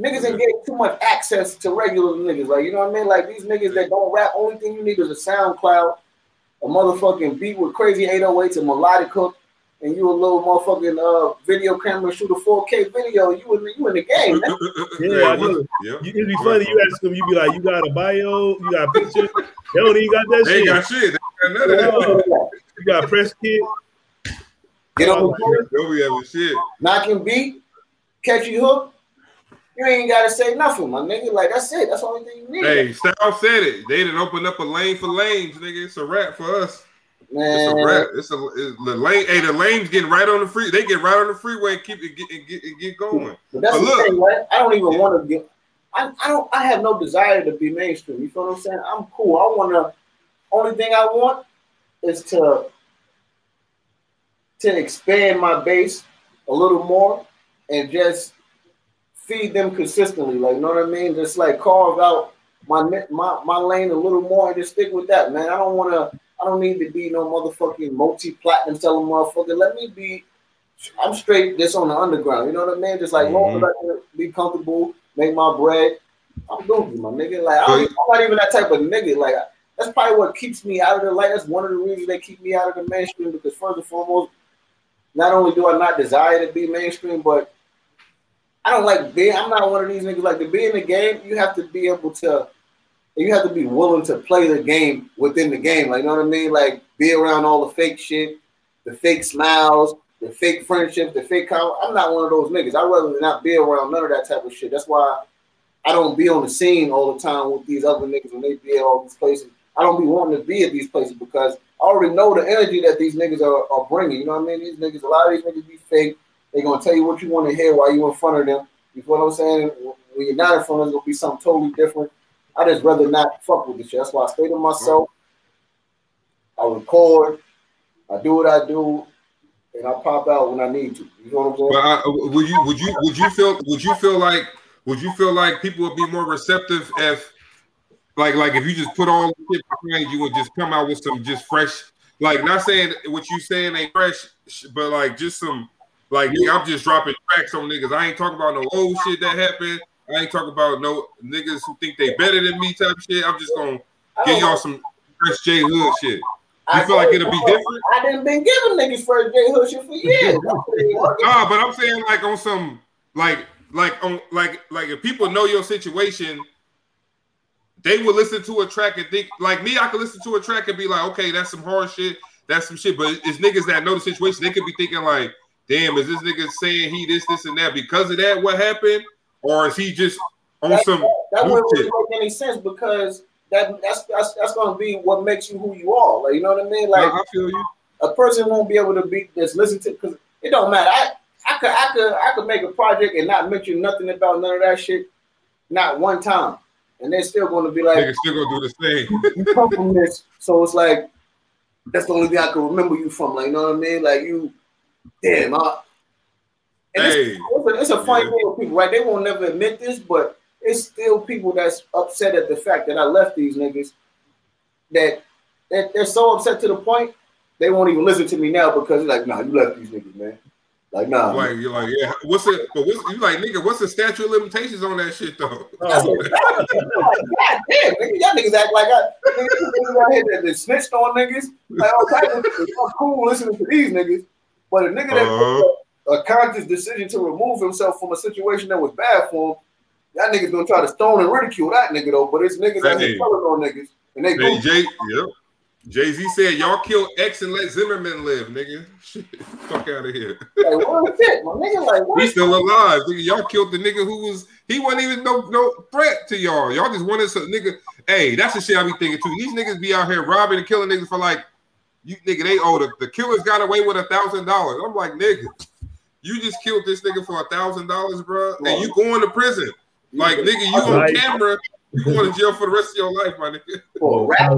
niggas ain't getting too much access to regular niggas. Like, you know what I mean? Like, these niggas that don't rap, only thing you need is a SoundCloud, a motherfucking beat with crazy 808s, a melodic hook, and you a little motherfucking uh video camera shoot a 4K video, you in the, you in the game. Man. Yeah, I yeah. You, it'd be funny. You ask them, you be like, you got a bio, you got pictures. They don't even got that They shit. got shit. They got none of. Oh, you got press kit. Get on the court, Don't be having shit. knock him beat, catch you hook. You ain't gotta say nothing, my nigga. Like that's it. That's the only thing you need. Hey, Styles said it. They didn't open up a lane for lanes, nigga. It's a wrap for us. It's a wrap. It's a it's, the lane. Hey, the lanes getting right on the free. They get right on the freeway and keep it get and get, and get going. but that's But the look. thing, right? I don't even want to get. I, I don't. I have no desire to be mainstream. You feel what I'm saying? I'm cool. I want to. Only thing I want is to to expand my base a little more and just feed them consistently. Like, you know what I mean? Just like carve out my my my lane a little more and just stick with that, man. I don't want to. I don't need to be no motherfucking multi-platinum selling motherfucker. Let me be. I'm straight This on the underground. You know what I mean? Just like long as I be comfortable, make my bread. I'm doing my nigga. Like I I'm not even that type of nigga. Like that's probably what keeps me out of the light. That's one of the reasons they keep me out of the mainstream because first and foremost, not only do I not desire to be mainstream, but I don't like being. I'm not one of these niggas. Like to be in the game, you have to be able to. You have to be willing to play the game within the game. Like you know what I mean? Like be around all the fake shit, the fake smiles, the fake friendships, the fake. Com- I'm not one of those niggas. I'd rather not be around none of that type of shit. That's why I don't be on the scene all the time with these other niggas when they be at all these places. I don't be wanting to be at these places because I already know the energy that these niggas are, are bringing. You know what I mean? These niggas, a lot of these niggas be fake. They're gonna tell you what you want to hear while you in front of them. You know what I'm saying? When you're not in front of them, it's gonna be something totally different. I just rather not fuck with this shit. That's why I stay to myself. I record. I do what I do, and I pop out when I need to. You know what I'm saying? But uh, I, would you would you would you feel would you feel like would you feel like people would be more receptive if like like if you just put all the shit behind you and just come out with some just fresh like not saying what you saying ain't fresh but like just some like nigga, I'm just dropping tracks on niggas. I ain't talking about no old shit that happened. I ain't talking about no niggas who think they better than me type shit. I'm just gonna oh. give y'all some first J Hood shit. I You feel like it'll be different? I didn't been giving niggas first J Hood shit for years. Nah, but I'm saying like on some like like on like like if people know your situation, they will listen to a track and think like me. I could listen to a track and be like, okay, that's some hard shit, that's some shit. But it's niggas that know the situation. They could be thinking like, damn, is this nigga saying he this this and that because of that? What happened, or is he just on that, some? that new wouldn't really make any sense because that that's that's, that's gonna be what makes you who you are. Like you know what I mean? Like Nah, I feel you. a person won't be able to be just listen to because it don't matter. I I could I could I could make a project and not mention nothing about none of that shit, not one time, and they're still going to be like, Niggas still gonna do the same. you come from this, so it's like that's the only thing I can remember you from. Like you know what I mean? Like you, damn. I, and it's, hey, it's a, it's a funny Yeah. thing people, right? They won't never admit this, but it's still people that's upset at the fact that I left these niggas. That that they're so upset to the point they won't even listen to me now because they're like, nah, you left these niggas, man. Like, nah. like you're like, yeah. What's it? But what's you like, nigga? What's the statute of limitations on that shit though? Oh, God damn, nigga, y'all niggas act like I niggas, out here that, that snitched on niggas. Like, all type of niggas. I'm cool listening to these niggas, but a nigga that Uh-huh. A, conscious decision to remove himself from a situation that was bad for him, that nigga's gonna try to stone and ridicule that nigga though. But it's niggas that ain't telling on niggas, and they Hey, go. Jay, yep. Jay Z said, "Y'all kill X and let Zimmerman live, nigga. Shit, fuck out of here. Like, what is it, my nigga? Like, what? He's still alive, nigga. Y'all killed the nigga who was he wasn't even no no threat to y'all. Y'all just wanted some nigga. Hey, that's the shit I be thinking too. These niggas be out here robbing and killing niggas for like you nigga. They owe the, the killers got away with a thousand dollars. I'm like, nigga, you just killed this nigga for a thousand dollars, bro, and you going to prison. Like, nigga, you on camera. You going to jail for the rest of your life, my nigga. for a rap,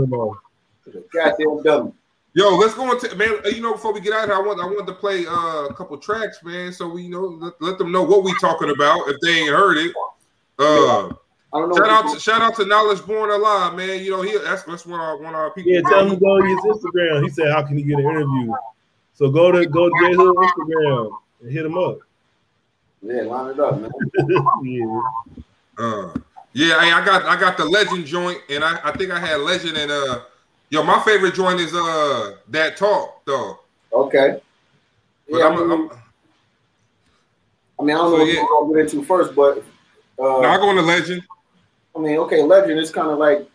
goddamn dummy. Yo, let's go into man. You know, before we get out here, I want I wanted to play uh, a couple tracks, man. So we you know let, let them know what we talking about if they ain't heard it. Uh, I don't know. shout out you- to shout out to Knowledge Born Alive, man. You know he that's that's one of our one of our people. Yeah, tell him to go to his Instagram. He said, "How can he get an interview?" So go to go to his Instagram and hit him up. yeah, line it up, man. yeah. Uh, yeah, hey, I got I got the Legend joint, and I, I think I had Legend and uh, yo, my favorite joint is uh that talk though. Okay. But Yeah, I'm, I mean, I'm, I mean, I don't So, know what yeah. you're gonna get into first, but uh, no, I go on the legend. I mean, okay, legend is kind of like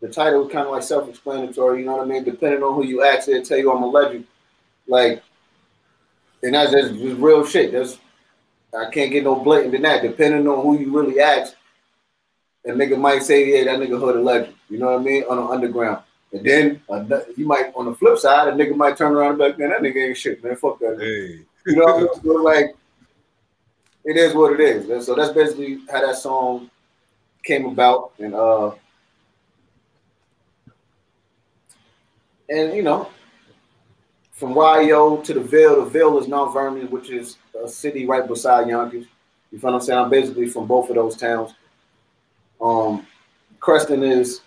the title is kind of like self-explanatory. You know what I mean? Depending on who you ask, they'll tell you I'm a legend. Like, and that's just, just real shit. That's I can't get no blatant than that. Depending on who you really ask, a nigga might say, "Yeah, that nigga hood a legend." You know what I mean? On the underground. And then uh, you might, on the flip side, a nigga might turn around and be like, "Man, that nigga ain't shit, man. Fuck that." nigga." Hey. You know, what I mean? So, like it is what it is. So that's basically how that song came about. And uh and you know, from YO to the Ville, the Ville is Mount Vernon, which is a city right beside Yonkers. You feel what I'm saying? I'm basically from both of those towns. Um Creston is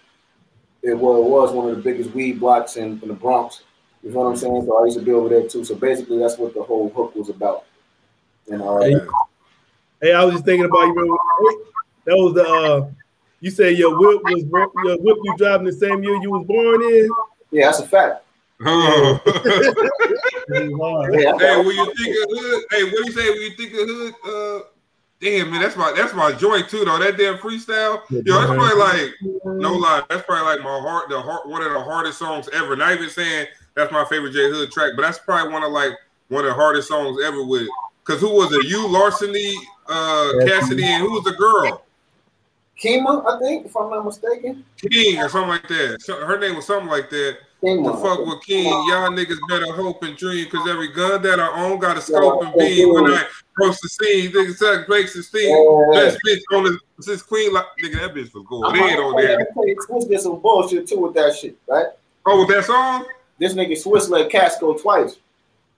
it was, was one of the biggest weed blocks in, in the Bronx. You know what I'm saying? So I used to be over there too. So basically, that's what the whole hook was about. And uh, Hey, Hey, I was just thinking about you. Remember, that was the uh, you say your whip was your whip you driving the same year you was born in. yeah, that's a fact. Oh. Hey, when you think of hood, hey, what do you say when you think of hood? Uh, damn man, that's my that's my joint too though. That damn freestyle, yo, that's probably like no lie, that's probably like my heart, the heart, one of the hardest songs ever. Not even saying that's my favorite J Hood track, but that's probably one of like one of the hardest songs ever with. Cause who was it? You, Larceny, uh, Cassidy, and who was the girl? Kima, I think, if I'm not mistaken. King or something like that. Her name was something like that. The Kima. fuck with King, y'all niggas better hope and dream, cause every gun that I own got a scope and beam. When I cross the scene, niggas suck breaks and steam. Yeah. Best bitch on the since Queen, like nigga, that bitch was going in on there. Swizz did some bullshit too with that shit, right? Oh, with that song? This nigga Swizz let Casco twice.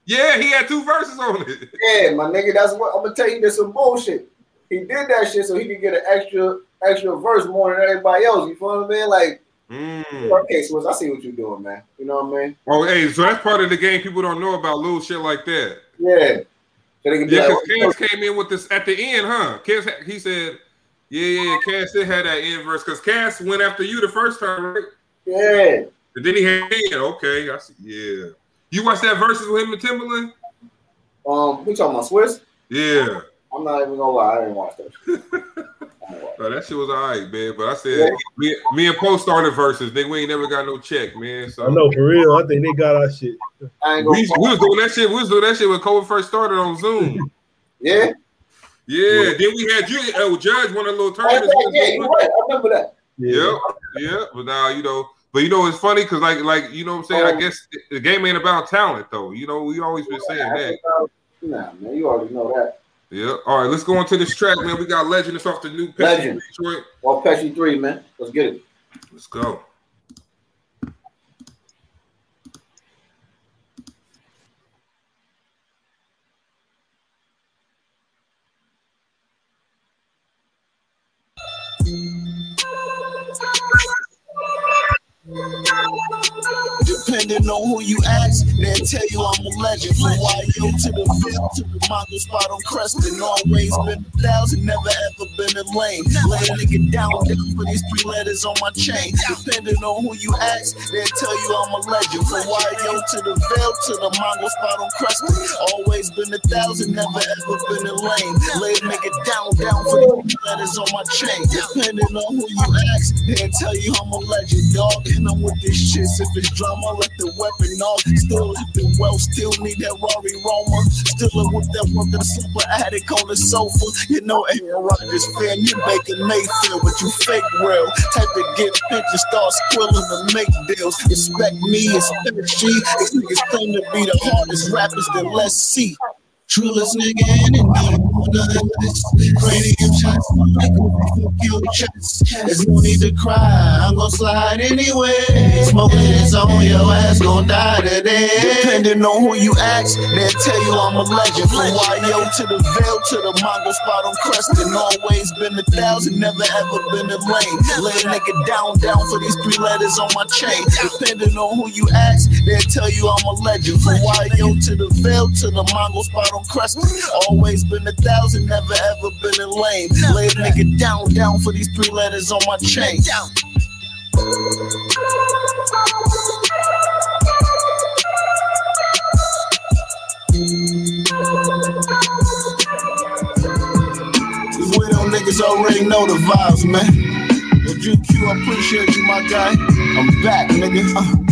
Yeah, he had two verses on it. Yeah, my nigga, that's what I'm gonna tell you. There's some bullshit. He did that shit so he could get an extra extra verse more than everybody else. You feel what I mean? Like, Mm. okay, Swizz, I see what you're doing, man. You know what I mean? Oh, hey, so that's part of the game people don't know about little shit like that. Yeah. So they can be Yeah, like, because Cass came in with this at the end, huh? Cass, he said, yeah, yeah, Cass did have that inverse because Cass went after you the first time, right? yeah. And then he had okay, I see, yeah. You watched that Verzuz with him and Timbaland? Um, we talking about Swizz? Yeah. I'm not even gonna lie, I didn't watch that. shit. I didn't watch No, that shit was all right, man. But I said, me, me and Poe started verses. Nigga, we ain't never got no check, man. So I know for real. I think they got our shit. We, we was doing that shit. We was doing that shit when COVID first started on Zoom. Yeah. Yeah. Then we had you, uh, Judge, one of the little Oh, yeah, tournaments. yeah, right. I remember that. Yep, yeah. But now you know, but you know it's funny because like like you know what I'm saying. I Um, guess the game ain't about talent though. You know we always been saying that. Nah, man, you already know that. Yeah. All right, let's go on to this track, man. We got Legend. It's off the new Legend. Detroit. Well, Pesci three, man. Let's get it. Let's go. Depending on who you ask, they'll tell you I'm a legend. From YO to the Ville to the Mongol spot on Creston. Always been a thousand, never ever been a lane. Lay a nigga down, down for these three letters on my chain. Depending on who you ask, they'll tell you I'm a legend. From YO to the Ville to the Mongol spot on Creston. Always been a thousand, never ever been a lane. Lay a nigga down, down for these three letters on my chain. Depending on who you ask, they'll tell you I'm a legend, dog. And I'm with this shit. If it's drama, let the weapon off. Still the well, still need that Rory Roma. Still with that of the super attic on the sofa. You know, Aaron Rodgers fan, you Baker Mayfield, but you fake real. Type to get pensions, start squilling to make deals. Respect me, respect she. These niggas claim to be the hardest rappers, then let's see. Trillest nigga in it, not one of this. Cranium shots, microphone, kill chest. There's no need to cry, I'm gonna slide anyway. Smoking is on your ass, gonna die today. Depending on who you ask, they'll tell you I'm a legend. From YO to the Ville to the Mongol spot on Creston. Always been a thousand, never ever been a lane. Lay a nigga down, down for these three letters on my chain. Depending on who you ask, they'll tell you I'm a legend. From YO to the Ville to the Mongol spot don't. Always been a thousand, never ever been a lame. Lay a nigga down, down for these three letters on my chain. Down. These widow niggas already know the vibes, man. Yo, GQ, I appreciate you, my guy. I'm back, nigga. Uh.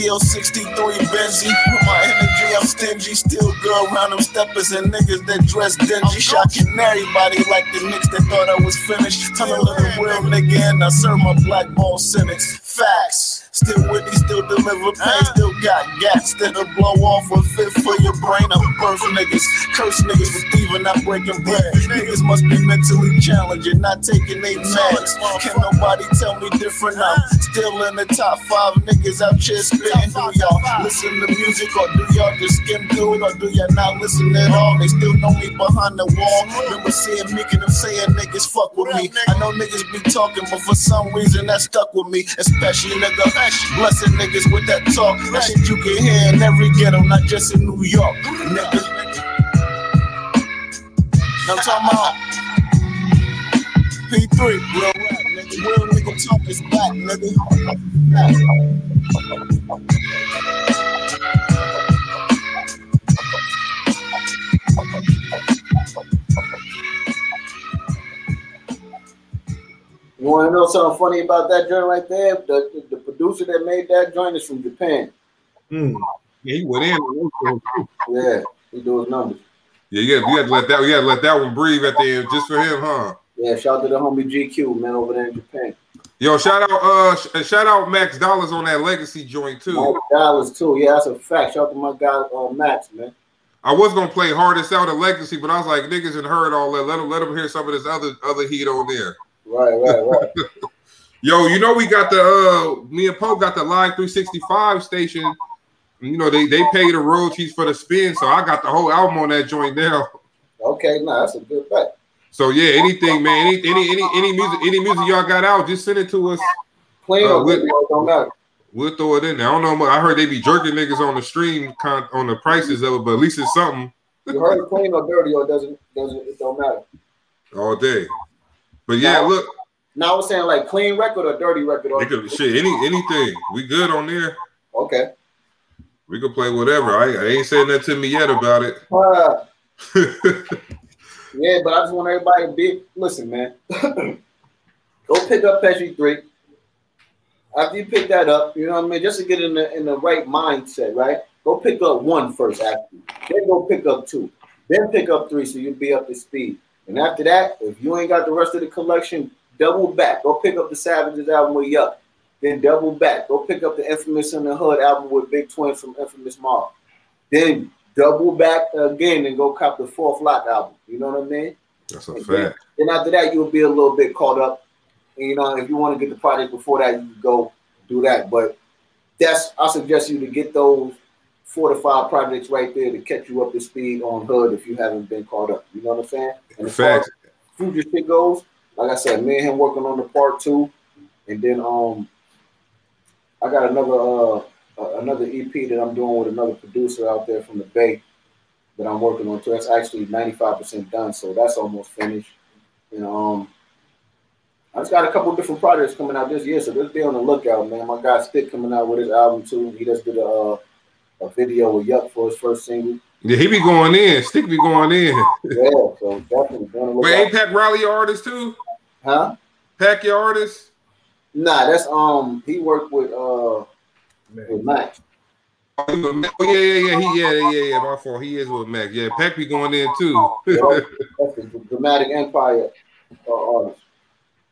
CO63 Benzie. With my energy, I'm stingy. Still good around them steppers and niggas that dress dingy. Shocking everybody like the niggas that thought I was finished. Tell a little real nigga and I serve my black ball sentence. Facts. Still with me, still deliver pain, still got gas that'll blow off a fit for your brain. I'm birth niggas, curse niggas for thieving, not breaking bread. Niggas must be mentally challenging, not taking they meds. Can nobody tell me different? I'm still in the top five niggas out here spitting. Do y'all listen to music or do y'all just skim through it or do y'all not listen at all? They still know me behind the wall. Remember seeing me and them saying niggas fuck with me. I know niggas be talking, but for some reason that stuck with me, especially nigga. Blessing niggas with that talk. That shit you can hear in every ghetto, not just in New York. Nigga. I'm talking about P3, real Real nigga talk is back, nigga. You want to know something funny about that joint right there? The, the, the producer that made that joint is from Japan. Mm. Yeah, he went in. on those ones, too. Yeah, he do his numbers. Yeah, you got, you got to let that. You got to let that one breathe at the end, just for him, huh? Yeah, shout out to the homie GQ man over there in Japan. Yo, shout out, uh, sh- shout out Max Dollars on that Legacy joint too. Mike Dallas too. Yeah, that's a fact. Shout out to my guy uh, Max, man. I was gonna play hardest out of Legacy, but I was like, niggas had heard all that. Let them, let them hear some of this other other heat on there. Right, right, right. Yo, you know we got the uh, me and Poe got the Live 365 station. You know they they pay the royalties for the spin, so I got the whole album on that joint now. okay, nah, that's a good bet. So yeah, anything, man, any any any any music, any music y'all got out, just send it to us. Clean Uh, or with- video, don't matter. We'll throw it in there. I don't know. I heard they be jerking niggas on the stream con- on the prices of it, but at least it's something You heard it clean or dirty or doesn't doesn't it don't matter. all day. But yeah, Now- look, Now I was saying like clean record or dirty record or could, shit, any anything. We good on there. okay. We could play whatever. I, I ain't saying that to me yet about it. Uh, yeah, but I just want everybody to be listen, man. Go pick up Pesci three. After you pick that up, you know what I mean, just to get in the in the right mindset, right? Go pick up one first, actually. Then go pick up two. Then pick up three, so you'll be up to speed. And after that, if you ain't got the rest of the collection, double back. Go pick up the Savages album with Yuck. Then double back. Go pick up the Infamous in the Hood album with Big Twin from Infamous Mob. Then double back again and go cop the Fourth Lock album. You know what I mean? That's a fact. Then after that, you'll be a little bit caught up. And, you know, if you want to get the project before that, you go do that. But that's I suggest you to get those four to five projects right there to catch you up to speed on Hood if you haven't been caught up. You know what I'm saying? And as far as Facts. future shit goes, like I said, me and him working on the part two, and then um, I got another uh uh, another EP that I'm doing with another producer out there from the Bay that I'm working on too. That's actually 95% done, so that's almost finished. And um, I just got a couple different projects coming out this year, so just be on the lookout, man. My guy Stick coming out with his album too. He just did a uh, a video with Yuck for his first single. Yeah, he be going in. Stick be going in. Yeah, so definitely be on the Wait, ain't. Pack Riley your artist too? Huh? Pack your artist? Nah, that's um he worked with uh with Oh, with Mac- oh, yeah, yeah, yeah. He, yeah, yeah, yeah. My fault. He is with Mac. Yeah, Pack be going in too. That's the Dramatic Empire uh, artist.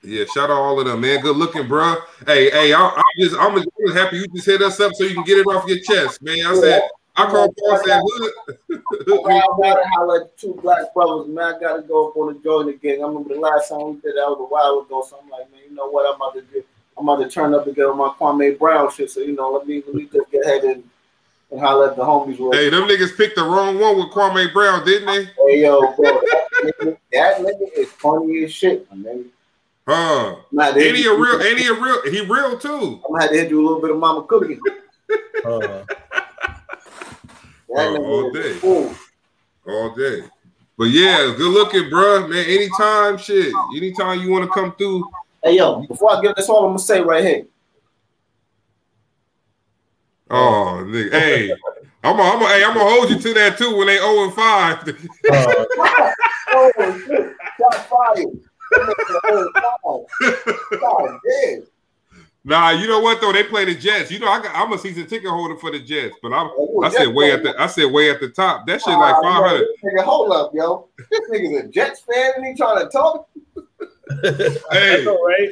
Yeah, shout out all of them, man. Good looking, bro. Hey, hey, I, I'm just, I'm just happy you just hit us up so you can get it off your chest, man. I said, I called Paul and said, I gotta holler at two black brothers, man. I gotta go up on the joint again. I remember the last time we did that was a while ago. So I'm like, man, you know what? I'm about to do. I'm about to turn up again on my Kwame Brown shit. So you know, let me let me just get ahead and and holler at the homies. Real hey, them niggas picked the wrong one with Kwame Brown, didn't they? Hey yo, bro, that nigga, that nigga is funny as shit, man. Huh? Nah, they- Ain't he a real? Ain't he a real? He real too. I'm gonna have to hit you a little bit of Mama cooking. Uh, That Oh, all day. a fool. all day. But yeah, good looking, bro. Man, anytime, shit. Anytime you want to come through. Hey yo, before I get this all I'm gonna say right here. Oh, nigga. Hey, I'm gonna, I'm gonna, hey, I'm gonna hold you to that too when they 0 and 5. uh, Oh shit. Fired. That nigga the whole time. God damn. Nah, you know what though? They play the Jets. You know, I got, I'm a season ticket holder for the Jets, but I'm Oh, I said way at the I said way at the top. That shit like Ah, five yo, Nigga, hold up, yo. This nigga's a Jets fan and he trying to talk. Hey, All right.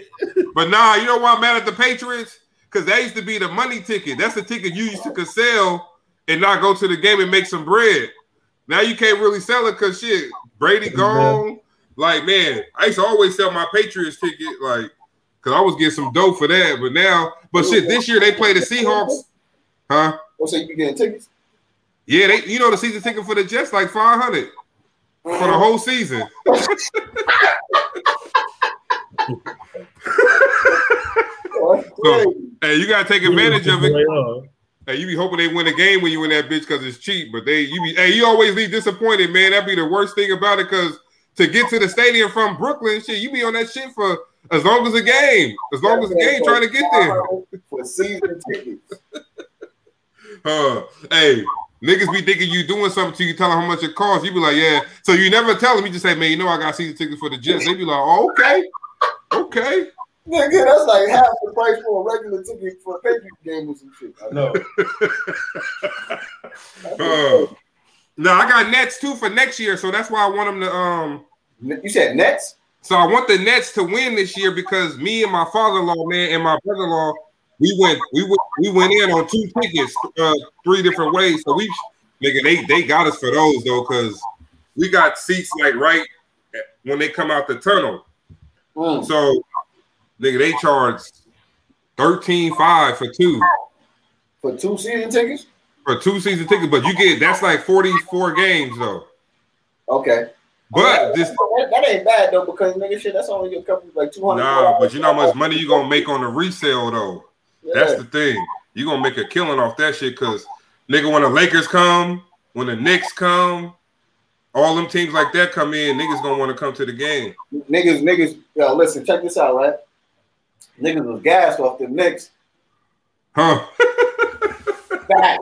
but nah, you know why I'm mad at the Patriots? Because that used to be the money ticket. That's the ticket you used to could sell and not go to the game and make some bread. Now you can't really sell it because shit, Brady gone. Like man, I used to always sell my Patriots ticket, like because I was getting some dough for that. But now, but shit, this year they play the Seahawks, huh? What's say you getting tickets? Yeah, they you know the season ticket for the Jets like five hundred for the whole season. Crazy. Hey, you gotta take advantage of it. Hey, you be hoping they win a game when you win that bitch because it's cheap, but they you be hey, you always leave disappointed, man. That'd be the worst thing about it because to get to the stadium from Brooklyn, shit, you be on that shit for as long as the game, as long as the game trying to get there. for season tickets. Uh, hey, niggas be thinking you doing something to you, tell them how much it costs. You be like, yeah. So you never tell them. You just say, man, you know I got season tickets for the Jets. They be like, oh, okay, okay. Nigga, that's like half the price for a regular ticket for a Patriots game or some shit. I know. Uh, no, I got Nets too for next year, so that's why I want them to um. You said Nets? So I want the Nets to win this year because me and my father-in-law, man, and my brother-in-law, we went, we went, we went in on two tickets, uh, three different ways. So we, nigga, they they got us for those though, because we got seats like right when they come out the tunnel. Mm. So, nigga, they charged thirteen five for two For two season tickets? for two season tickets, but you get that's like forty four games though. Okay. But this that, that ain't bad though because nigga shit that's only a couple like two hundred. nah, but you know how much money you gonna make on the resale though. That's the thing. You're gonna make a killing off that shit because nigga, when the Lakers come, when the Knicks come, all them teams like that come in, niggas gonna want to come to the game. niggas niggas. Yo, listen, check this out, right? Niggas was gassed off the Knicks. Huh? Back.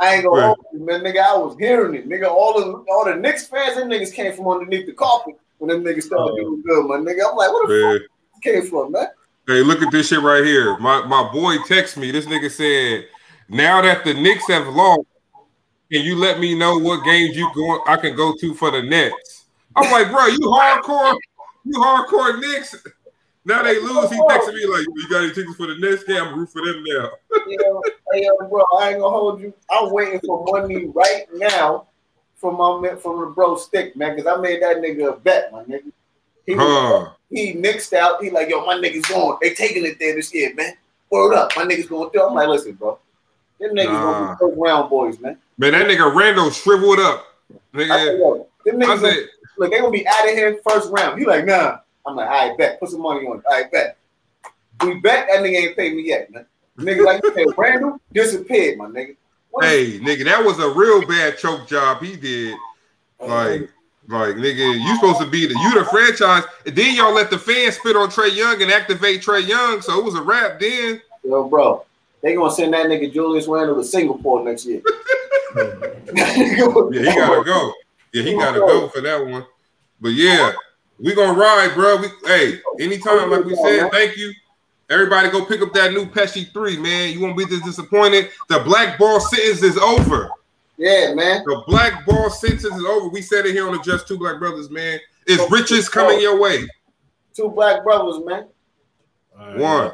I ain't gonna Right. hold you, man. Nigga, I was hearing it. Nigga, all the all the Knicks fans, them niggas came from underneath the carpet when them niggas started Oh. doing good, my nigga. I'm like, what the Man. fuck came from, man? Hey, look at this shit right here. My my boy text me. This nigga said, "Now that the Knicks have lost, can you let me know what games you going I can go to for the Nets?" I'm like, bro, you hardcore, you hardcore Knicks. Now they lose. He texted me like, "You got any tickets for the Nets game? I'm root for them now." Hey, bro, I ain't gonna hold you. I'm waiting for money right now from my man- from the bro stick, man, because I made that nigga a bet, my nigga. He was, Huh? He nixed out. He like, yo, my niggas going. They taking it there this year, man. Word up, my niggas going through. I'm like, listen, bro. Them niggas gonna Nah. be first round boys, man. Man, that nigga Randle shriveled up. I said, Nigga, yo, them niggas, gonna, look, they gonna be out of here first round. He like, nah. I'm like, I bet. Put some money on it. I bet. We bet that nigga ain't paid me yet, man. Nigga like you said, Randle disappeared, my nigga. What hey, nigga, that was a real bad choke job he did. Oh, like, like, nigga, you supposed to be the you the franchise, and then y'all let the fans spit on Trae Young and activate Trae Young, so it was a wrap then. Yo, bro, they gonna send that nigga Julius Randle to Singapore next year. Yeah, he gotta go. Yeah, he gotta go for that one. But yeah, we gonna ride, bro. We hey, anytime, like we said, thank you. Everybody go pick up that new Pesci 3, man. You won't be this disappointed. The black ball sentence is over. Yeah, man. The black ball sentence is over. We said it here on the Just Two Black Brothers, man. It's riches coming your way. Two black brothers, man. All right. One.